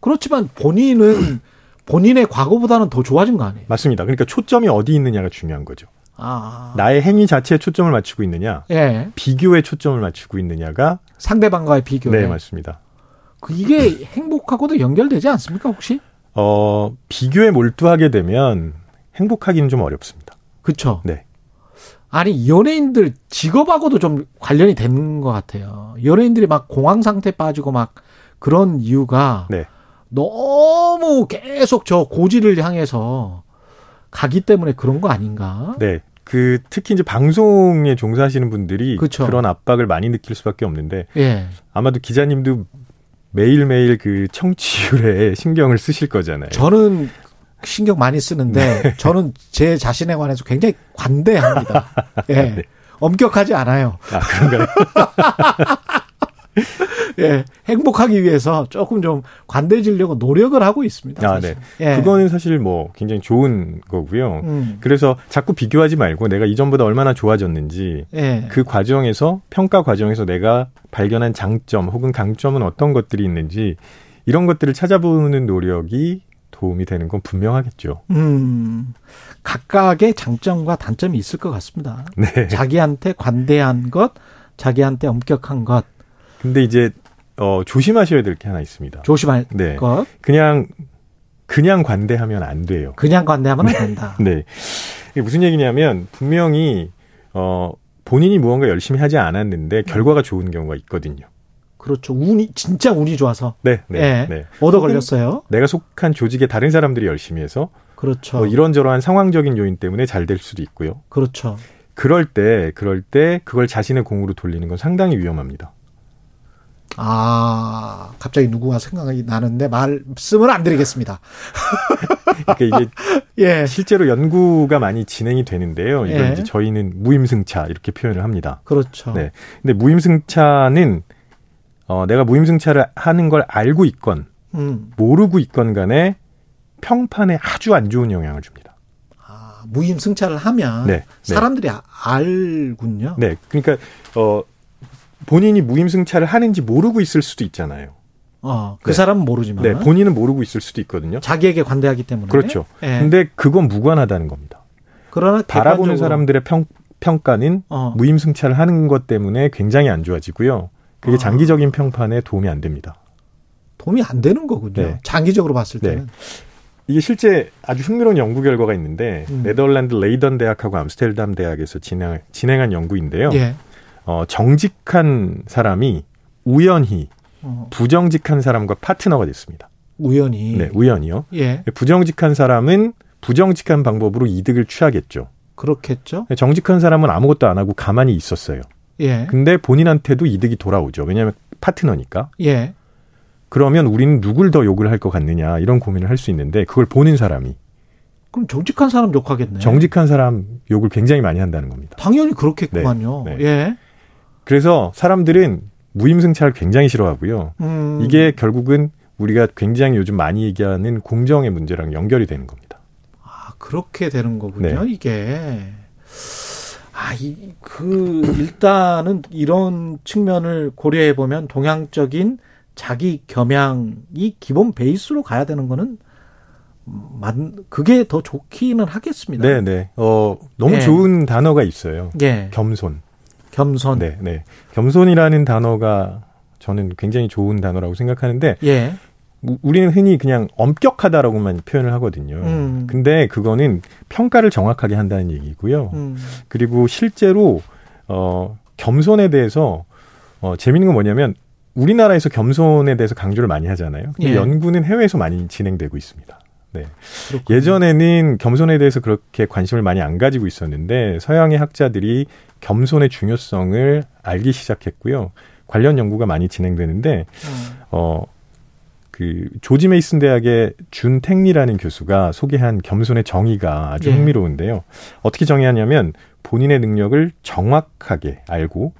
그렇지만 본인은 (clears throat) 본인의 과거보다는 더 좋아진 거 아니에요? 맞습니다. 그러니까 초점이 어디 있느냐가 중요한 거죠. 아. 나의 행위 자체에 초점을 맞추고 있느냐, 예. 비교에 초점을 맞추고 있느냐가 상대방과의 비교에. 네 맞습니다. 그 이게 행복하고도 연결되지 않습니까 혹시? 어 비교에 몰두하게 되면 행복하기는 좀 어렵습니다. 그렇죠. 네. 아니 연예인들 직업하고도 좀 관련이 되는 것 같아요. 연예인들이 막 공황 상태 빠지고 막 그런 이유가 네. 너무 계속 저 고지를 향해서 가기 때문에 그런 거 아닌가? 네. 그 특히 이제 방송에 종사하시는 분들이 그쵸. 그런 압박을 많이 느낄 수밖에 없는데 예. 아마도 기자님도 매일매일 그 청취율에 (laughs) 신경을 쓰실 거잖아요. 저는 신경 많이 쓰는데 저는 제 자신에 관해서 굉장히 관대합니다. (laughs) 예. 엄격하지 않아요. 아, 그런가요? (laughs) (laughs) 예. 행복하기 위해서 조금 좀 관대해지려고 노력을 하고 있습니다. 아, 사실. 네. 예. 그거는 사실 뭐 굉장히 좋은 거고요. 음. 그래서 자꾸 비교하지 말고 내가 이전보다 얼마나 좋아졌는지 예. 그 과정에서 평가 과정에서 내가 발견한 장점 혹은 강점은 어떤 것들이 있는지 이런 것들을 찾아보는 노력이 도움이 되는 건 분명하겠죠. 음, 각각의 장점과 단점이 있을 것 같습니다. 네. 자기한테 관대한 것, 자기한테 엄격한 것, 근데 이제 어 조심하셔야 될 게 하나 있습니다. 조심할 네. 것, 그냥 그냥 관대하면 안 돼요. 그냥 관대하면 안 된다. (laughs) 네. 이게 무슨 얘기냐면 분명히 어 본인이 무언가 열심히 하지 않았는데 결과가 좋은 경우가 있거든요. 그렇죠. 운이, 진짜 운이 좋아서. 네, 네, 예. 네. 얻어 걸렸어요. 내가 속한 조직에 다른 사람들이 열심히 해서 그렇죠. 뭐 이런저런 상황적인 요인 때문에 잘 될 수도 있고요. 그렇죠. 그럴 때, 그럴 때 그걸 자신의 공으로 돌리는 건 상당히 위험합니다. 아, 갑자기 누구가 생각이 나는데 말씀을 안 드리겠습니다. (laughs) 그러니까 이게 (laughs) 예. 실제로 연구가 많이 진행이 되는데요. 이걸 예. 이제 저희는 무임승차 이렇게 표현을 합니다. 그렇죠. 네. 근데 무임승차는 어, 내가 무임승차를 하는 걸 알고 있건 음, 모르고 있건 간에 평판에 아주 안 좋은 영향을 줍니다. 아, 무임승차를 하면 네, 네. 사람들이 아- 알군요. 네. 그러니까 어 본인이 무임승차를 하는지 모르고 있을 수도 있잖아요. 어, 그 네. 사람은 모르지만 네, 본인은 모르고 있을 수도 있거든요. 자기에게 관대하기 때문에. 그렇죠. 예. 근데 그건 무관하다는 겁니다. 그러나 바라보는 객관적으로, 사람들의 평, 평가는 어, 무임승차를 하는 것 때문에 굉장히 안 좋아지고요. 그게 아. 장기적인 평판에 도움이 안 됩니다. 도움이 안 되는 거군요. 네. 장기적으로 봤을 네. 때는. 이게 실제 아주 흥미로운 연구 결과가 있는데 음. 네덜란드 레이던 대학하고 암스테르담 대학에서 진행, 진행한 연구인데요. 예. 어, 정직한 사람이 우연히 어, 부정직한 사람과 파트너가 됐습니다. 우연히. 네, 우연히요. 예. 부정직한 사람은 부정직한 방법으로 이득을 취하겠죠. 그렇겠죠. 정직한 사람은 아무것도 안 하고 가만히 있었어요. 예. 근데 본인한테도 이득이 돌아오죠. 왜냐하면 파트너니까. 예. 그러면 우리는 누굴 더 욕을 할 것 같느냐 이런 고민을 할 수 있는데 그걸 보는 사람이 그럼 정직한 사람 욕하겠네. 정직한 사람 욕을 굉장히 많이 한다는 겁니다. 당연히 그렇겠구만요. 네, 네. 예. 그래서 사람들은 무임승차를 굉장히 싫어하고요. 음. 이게 결국은 우리가 굉장히 요즘 많이 얘기하는 공정의 문제랑 연결이 되는 겁니다. 아, 그렇게 되는 거군요, 네. 이게. 아, 이, 그, 일단은 이런 측면을 고려해 보면 동양적인 자기 겸양이 기본 베이스로 가야 되는 거는 만 그게 더 좋기는 하겠습니다. 네, 네. 어, 너무 예. 좋은 단어가 있어요. 예. 겸손. 겸손. 네, 네. 겸손이라는 단어가 저는 굉장히 좋은 단어라고 생각하는데 예. 우- 우리는 흔히 그냥 엄격하다라고만 표현을 하거든요. 음. 근데 그거는 평가를 정확하게 한다는 얘기고요. 음. 그리고 실제로 어 겸손에 대해서 어 재밌는 건 뭐냐면 우리나라에서 겸손에 대해서 강조를 많이 하잖아요. 근데 예. 연구는 해외에서 많이 진행되고 있습니다. 네. 그렇군요. 예전에는 겸손에 대해서 그렇게 관심을 많이 안 가지고 있었는데 서양의 학자들이 겸손의 중요성을 알기 시작했고요. 관련 연구가 많이 진행되는데 음. 어, 그, 조지 메이슨 대학의 준 택리라는 교수가 소개한 겸손의 정의가 아주 예. 흥미로운데요. 어떻게 정의하냐면 본인의 능력을 정확하게 알고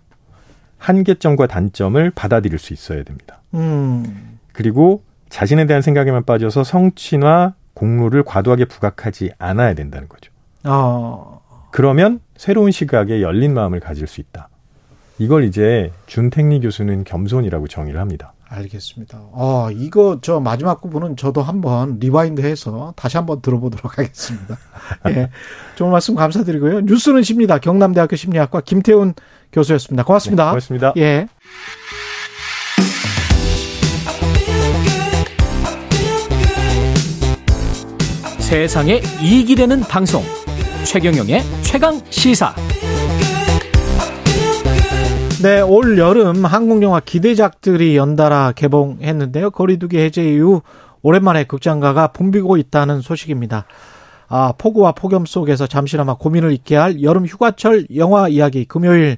한계점과 단점을 받아들일 수 있어야 됩니다. 음. 그리고 자신에 대한 생각에만 빠져서 성취나 공로를 과도하게 부각하지 않아야 된다는 거죠. 어. 그러면 새로운 시각에 열린 마음을 가질 수 있다. 이걸 이제 준 탱니 교수는 겸손이라고 정의를 합니다. 알겠습니다. 어, 이거 저 마지막 부분은 저도 한번 rewind 해서 다시 한번 들어보도록 하겠습니다. (laughs) 예. 좋은 말씀 감사드리고요. 뉴스는 심리다. 경남대학교 심리학과 김태훈 교수였습니다. 고맙습니다. 네, 고맙습니다. 예. 세상에 이익이 되는 방송 최경영의 최강 시사 네, 올 여름 한국 영화 기대작들이 연달아 개봉했는데요. 거리두기 해제 이후 오랜만에 극장가가 붐비고 있다는 소식입니다. 아, 폭우와 폭염 속에서 잠시나마 고민을 잊게 할 여름 휴가철 영화 이야기 금요일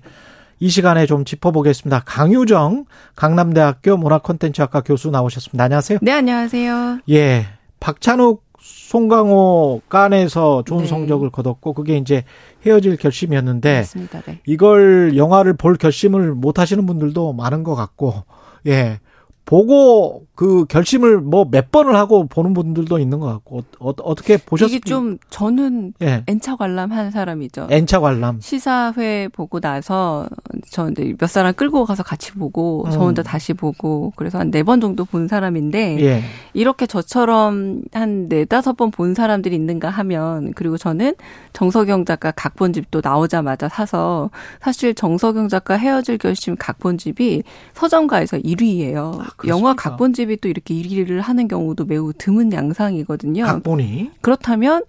이 시간에 좀 짚어보겠습니다. 강유정 강남대학교 문화콘텐츠학과 교수 나오셨습니다. 안녕하세요. 네, 안녕하세요. 예. 박찬욱, 송강호 깐에서 좋은 네. 성적을 거뒀고 그게 이제 헤어질 결심이었는데. 네. 이걸 영화를 볼 결심을 못 하시는 분들도 많은 것 같고, 예. 보고 그 결심을 뭐 몇 번을 하고 보는 분들도 있는 것 같고, 어, 어 떻게 보셨습니까? 이게 좀 저는 예. N차 관람한 사람이죠. N차 관람. 시사회 보고 나서 저 이제 몇 사람 끌고 가서 같이 보고 저 음. 혼자 다시 보고 그래서 한 네 번 정도 본 사람인데 예. 이렇게 저처럼 한 네 다섯 번 본 사람들이 있는가 하면 그리고 저는 정석영 작가 각본집도 나오자마자 사서 사실 정석영 작가 헤어질 결심 각본집이 서점가에서 1위예요. 영화 각본집이 또 이렇게 1위를 하는 경우도 매우 드문 양상이거든요. 각본이. 그렇다면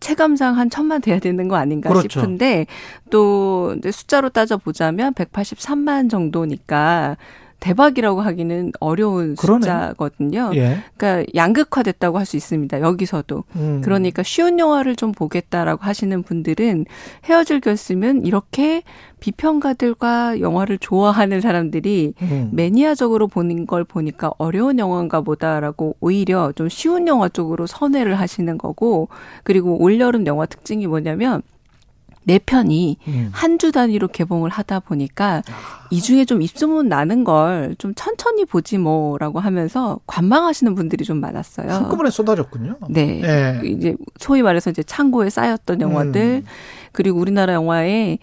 체감상 한 천만 돼야 되는 거 아닌가 그렇죠. 싶은데 또 이제 숫자로 따져 보자면 183만 정도니까 대박이라고 하기는 어려운 그러네. 숫자거든요. 예. 그러니까 양극화됐다고 할 수 있습니다. 여기서도. 음. 그러니까 쉬운 영화를 좀 보겠다라고 하시는 분들은 헤어질 결심은 이렇게 비평가들과 영화를 좋아하는 사람들이 음. 매니아적으로 보는 걸 보니까 어려운 영화인가 보다라고 오히려 좀 쉬운 영화 쪽으로 선회를 하시는 거고 그리고 올여름 영화 특징이 뭐냐면 네 편이 음. 한주 단위로 개봉을 하다 보니까 이 중에 좀 입소문 나는 걸 좀 천천히 보지 뭐라고 하면서 관망하시는 분들이 좀 많았어요. 한꺼번에 쏟아졌군요. 네. 예. 이제 소위 말해서 이제 창고에 쌓였던 영화들 음. 그리고 우리나라 영화의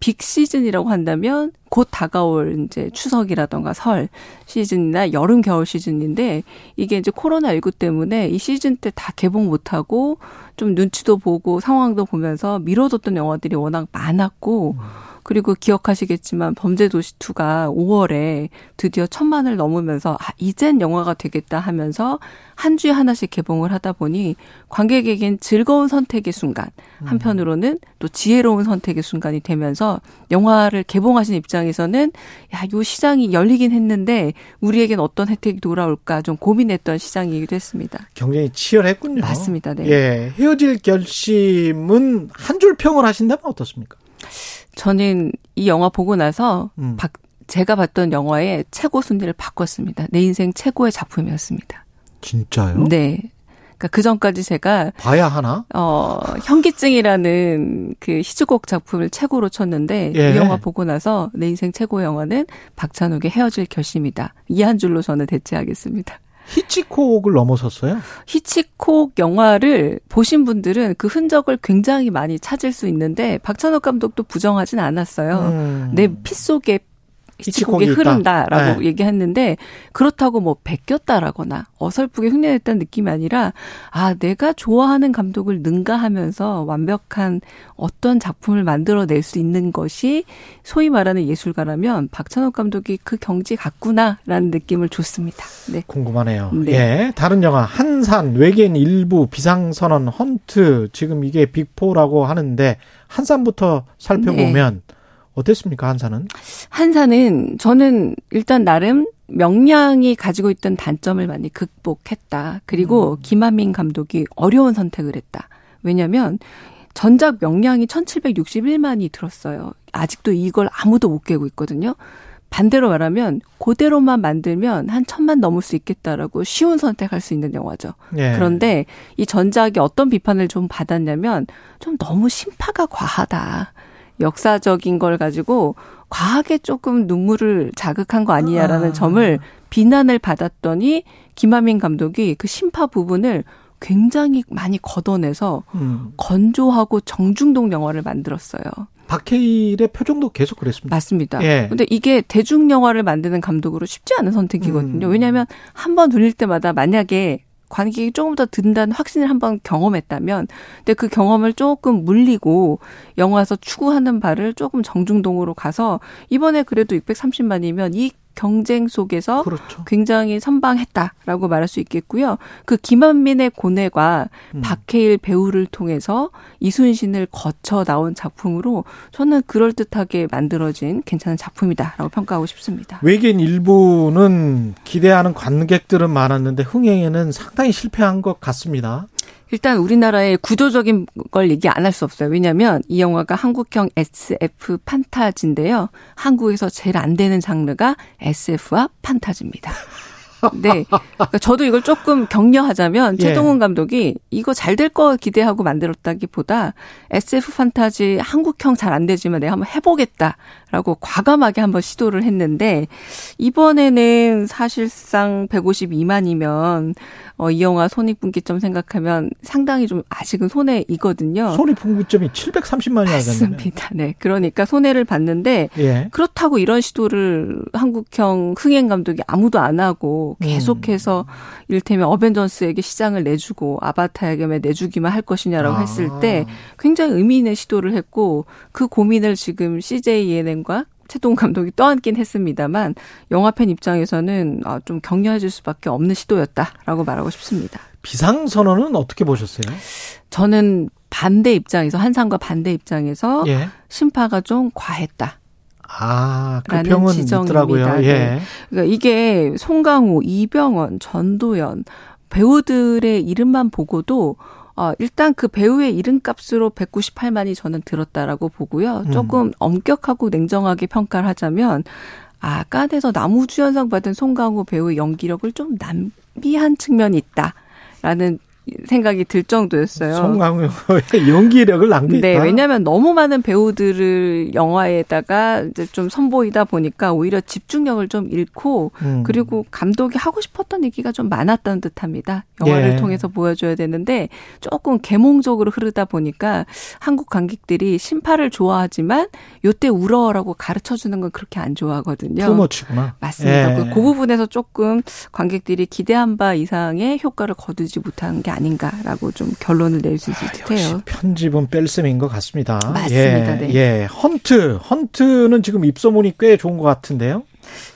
빅 시즌이라고 한다면 곧 다가올 이제 추석이라던가 설 시즌이나 여름 겨울 시즌인데 이게 이제 코로나 19 때문에 이 시즌 때 다 개봉 못 하고 좀 눈치도 보고 상황도 보면서 미뤄뒀던 영화들이 워낙 많았고 그리고 기억하시겠지만 범죄도시2가 5월에 드디어 천만을 넘으면서 아, 이젠 영화가 되겠다 하면서 한 주에 하나씩 개봉을 하다 보니 관객에겐 즐거운 선택의 순간, 음. 한편으로는 또 지혜로운 선택의 순간이 되면서 영화를 개봉하신 입장에서는 야, 요 시장이 열리긴 했는데 우리에겐 어떤 혜택이 돌아올까 좀 고민했던 시장이기도 했습니다. 경쟁이 치열했군요. 맞습니다. 네. 예, 헤어질 결심은 한 줄 평을 하신다면 어떻습니까? 저는 이 영화 보고 나서 음. 박, 제가 봤던 영화의 최고 순위를 바꿨습니다. 내 인생 최고의 작품이었습니다. 진짜요? 네. 그러니까 그 전까지 제가 봐야 하나? 어, 현기증이라는 그 히즈곡 작품을 최고로 쳤는데 예. 이 영화 보고 나서 내 인생 최고의 영화는 박찬욱의 헤어질 결심이다. 이 한 줄로 저는 대체하겠습니다. 히치콕을 넘어섰어요? 히치콕 영화를 보신 분들은 그 흔적을 굉장히 많이 찾을 수 있는데 박찬욱 감독도 부정하진 않았어요. 음. 내피 속에 히치콕이 흐른다라고 네. 얘기했는데 그렇다고 뭐 베꼈다라거나 어설프게 흉내냈다는 느낌이 아니라 아 내가 좋아하는 감독을 능가하면서 완벽한 어떤 작품을 만들어낼 수 있는 것이 소위 말하는 예술가라면 박찬욱 감독이 그 경지 같구나라는 느낌을 줬습니다. 네. 궁금하네요. 네. 예. 다른 영화 한산 외계인 일부 비상선언 헌트 지금 이게 빅포라고 하는데 한산부터 살펴보면 네. 어땠습니까, 한사는? 한사는 저는 일단 나름 명량이 가지고 있던 단점을 많이 극복했다. 그리고 음. 김한민 감독이 어려운 선택을 했다. 왜냐면 전작 명량이 1761만이 들었어요. 아직도 이걸 아무도 못 깨고 있거든요. 반대로 말하면 그대로만 만들면 한 천만 넘을 수 있겠다라고 쉬운 선택할 수 있는 영화죠. 예. 그런데 이 전작이 어떤 비판을 좀 받았냐면 좀 너무 심파가 과하다. 역사적인 걸 가지고 과하게 조금 눈물을 자극한 거 아니냐라는 아. 점을 비난을 받았더니 김하민 감독이 그 심파 부분을 굉장히 많이 걷어내서 음. 건조하고 정중동 영화를 만들었어요. 박해일의 표정도 계속 그랬습니다. 맞습니다. 예. 근데 이게 대중 영화를 만드는 감독으로 쉽지 않은 선택이거든요. 음. 왜냐하면 한 번 돌릴 때마다 만약에 관객이 조금 더 든다는 확신을 한번 경험했다면, 근데 그 경험을 조금 물리고 영화에서 추구하는 바를 조금 정중동으로 가서 이번에 그래도 630만이면 이 경쟁 속에서 그렇죠. 굉장히 선방했다라고 말할 수 있겠고요. 그 김한민의 고뇌가 음. 박해일 배우를 통해서 이순신을 거쳐 나온 작품으로 저는 그럴듯하게 만들어진 괜찮은 작품이다라고 평가하고 싶습니다. 외계인 일부는 기대하는 관객들은 많았는데 흥행에는 상당히 실패한 것 같습니다. 일단 우리나라의 구조적인 걸 얘기 안 할 수 없어요. 왜냐하면 이 영화가 한국형 SF 판타지인데요. 한국에서 제일 안 되는 장르가 SF와 판타지입니다. 네. 그러니까 저도 이걸 조금 격려하자면 예. 최동훈 감독이 이거 잘 될 거 기대하고 만들었다기보다 SF 판타지 한국형 잘 안 되지만 내가 한번 해보겠다 라고 과감하게 한번 시도를 했는데 이번에는 사실상 152만이면 어, 이 영화 손익분기점 생각하면 상당히 좀 아직은 손해이거든요. 손익분기점이 730만이 맞습니다. 네. 그러니까 손해를 봤는데 예. 그렇다고 이런 시도를 한국형 흥행 감독이 아무도 안 하고 계속해서 음. 이를테면 어벤져스에게 시장을 내주고 아바타에게 내주기만 할 것이냐라고 아. 했을 때 굉장히 의미 있는 시도를 했고 그 고민을 지금 CJ ENM 과 최동 감독이 떠안긴 했습니다만 영화 팬 입장에서는 아, 좀 격려해 줄 수밖에 없는 시도였다라고 말하고 싶습니다. 비상 선언은 어떻게 보셨어요? 저는 반대 입장에서 한상과 반대 입장에서 예. 심파가 좀 과했다. 아, 그 평은 지적입니다. 있더라고요. 예. 네. 그러니까 이게 송강호, 이병헌, 전도연 배우들의 이름만 보고도 어, 일단 그 배우의 이름값으로 198만이 저는 들었다라고 보고요. 음. 조금 음. 엄격하고 냉정하게 평가를 하자면 아, 깐에서 나무주연상 받은 송강호 배우의 연기력을 좀 남비한 측면이 있다 라는 생각이 들 정도였어요. 송강호의 (laughs) 연기력을 낭비했다. 네, 왜냐하면 너무 많은 배우들을 영화에다가 이제 좀 선보이다 보니까 오히려 집중력을 좀 잃고 음. 그리고 감독이 하고 싶었던 얘기가 좀 많았다는 듯합니다. 영화를 예. 통해서 보여줘야 되는데 조금 개몽적으로 흐르다 보니까 한국 관객들이 심파를 좋아하지만 요때 울어라고 가르쳐 주는 건 그렇게 안 좋아하거든요. 투머치구나. 맞습니다. 예. 그 부분에서 조금 관객들이 기대한 바 이상의 효과를 거두지 못하는 게 아닌가라고 좀 결론을 낼 수 있을 듯해요. 편집은 뺄셈인 것 같습니다. 맞습니다. 예, 네. 예. 헌트, 헌트는 지금 입소문이 꽤 좋은 것 같은데요.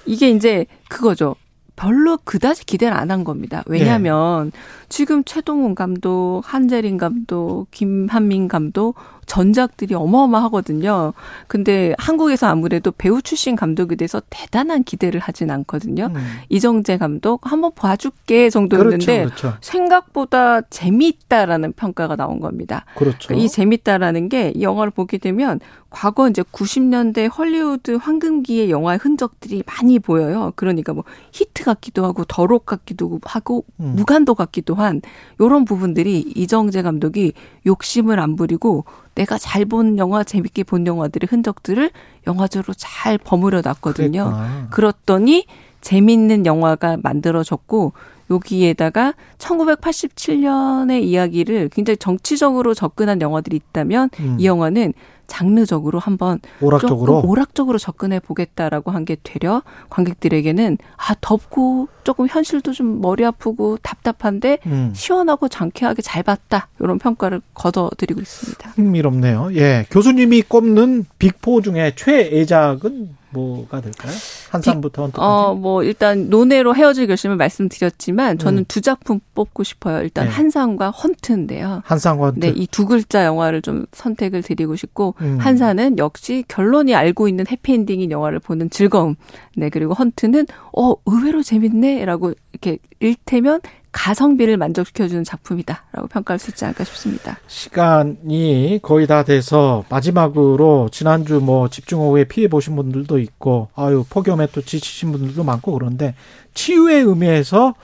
이게 이제 그거죠. 별로 그다지 기대를 안 한 겁니다. 왜냐하면 지금 최동훈 감독, 한재린 감독, 김한민 감독 전작들이 어마어마하거든요. 근데 한국에서 아무래도 배우 출신 감독에 대해서 대단한 기대를 하진 않거든요. 음. 이정재 감독 한번 봐줄게 정도였는데 그렇죠, 그렇죠. 생각보다 재미있다라는 평가가 나온 겁니다. 그렇죠. 그러니까 이 재밌다라는 게 이 영화를 보게 되면 과거 이제 90년대 헐리우드 황금기의 영화의 흔적들이 많이 보여요. 그러니까 뭐 히트 같기도 하고 더록 같기도 하고 음. 무간도 같기도 한 요런 부분들이 이정재 감독이 욕심을 안 부리고 내가 잘 본 영화 재밌게 본 영화들의 흔적들을 영화적으로 잘 버무려 놨거든요. 그랬구나. 그렇더니 재밌는 영화가 만들어졌고 여기에다가 1987년의 이야기를 굉장히 정치적으로 접근한 영화들이 있다면 음. 이 영화는 장르적으로 한번 오락적으로? 조금 오락적으로 접근해 보겠다라고 한 게 되려 관객들에게는 아 덥고 조금 현실도 좀 머리 아프고 답답한데 음. 시원하고 장쾌하게 잘 봤다 이런 평가를 거둬드리고 있습니다. 흥미롭네요. 예. 교수님이 꼽는 빅포 중에 최애작은 뭐가 될까요? 한산부터 헌트까지. 어, 뭐, 일단, 논외로 헤어질 결심을 말씀드렸지만, 저는 음. 두 작품 뽑고 싶어요. 일단, 네. 한산과 헌트인데요. 한산과 헌트. 네, 이 두 글자 영화를 좀 선택을 드리고 싶고, 음. 한산은 역시 결론이 알고 있는 해피엔딩인 영화를 보는 즐거움. 네, 그리고 헌트는, 어, 의외로 재밌네. 라고 이렇게 일테면 가성비를 만족시켜주는 작품이다. 라고 평가할 수 있지 않을까 싶습니다. 시간이 거의 다 돼서 마지막으로 지난주 뭐 집중호우에 피해 보신 분들도 있고 아유 폭염에 또 지치신 분들도 많고 그런데 치유의 의미에서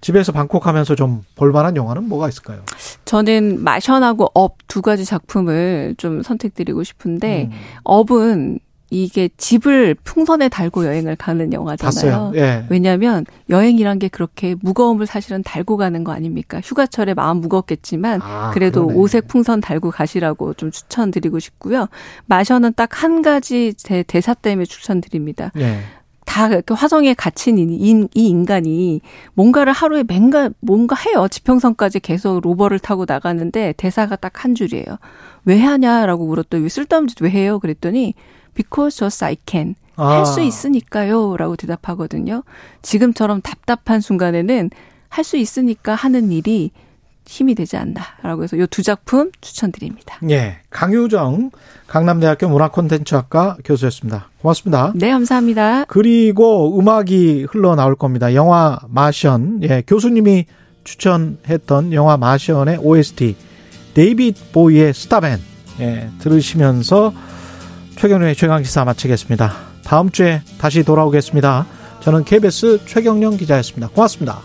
집에서 방콕하면서 좀 볼만한 영화는 뭐가 있을까요? 저는 마션하고 업 두 가지 작품을 좀 선택드리고 싶은데, 음. 업은 이게 집을 풍선에 달고 여행을 가는 영화잖아요. 예. 왜냐하면 여행이란 게 그렇게 무거움을 사실은 달고 가는 거 아닙니까? 휴가철에 마음 무겁겠지만 아, 그래도 그러네. 오색 풍선 달고 가시라고 좀 추천드리고 싶고요. 마셔는 딱 한 가지 제 대사 때문에 추천드립니다. 예. 다 이렇게 화성에 갇힌 이, 인- 이 인간이 뭔가를 하루에 뭔가 뭔가 해요. 지평선까지 계속 로버를 타고 나가는데 대사가 딱 한 줄이에요. 왜 하냐라고 물었더니 왜 쓸데없는 짓 왜 해요? 그랬더니 because just I can. 아. 할수 있으니까요. 라고 대답하거든요. 지금처럼 답답한 순간에는 할 수 있으니까 하는 일이 힘이 되지 않나. 라고 해서 이 두 작품 추천드립니다. 예. 강유정 강남대학교 문화콘텐츠학과 교수였습니다. 고맙습니다. 네, 감사합니다. 그리고 음악이 흘러나올 겁니다. 영화 마션. 예, 교수님이 추천했던 영화 마션의 OST 데이빗 보이의 스타맨. 예, 들으시면서 최경련의 최강기사 마치겠습니다. 다음 주에 다시 돌아오겠습니다. 저는 KBS 최경령 기자였습니다. 고맙습니다.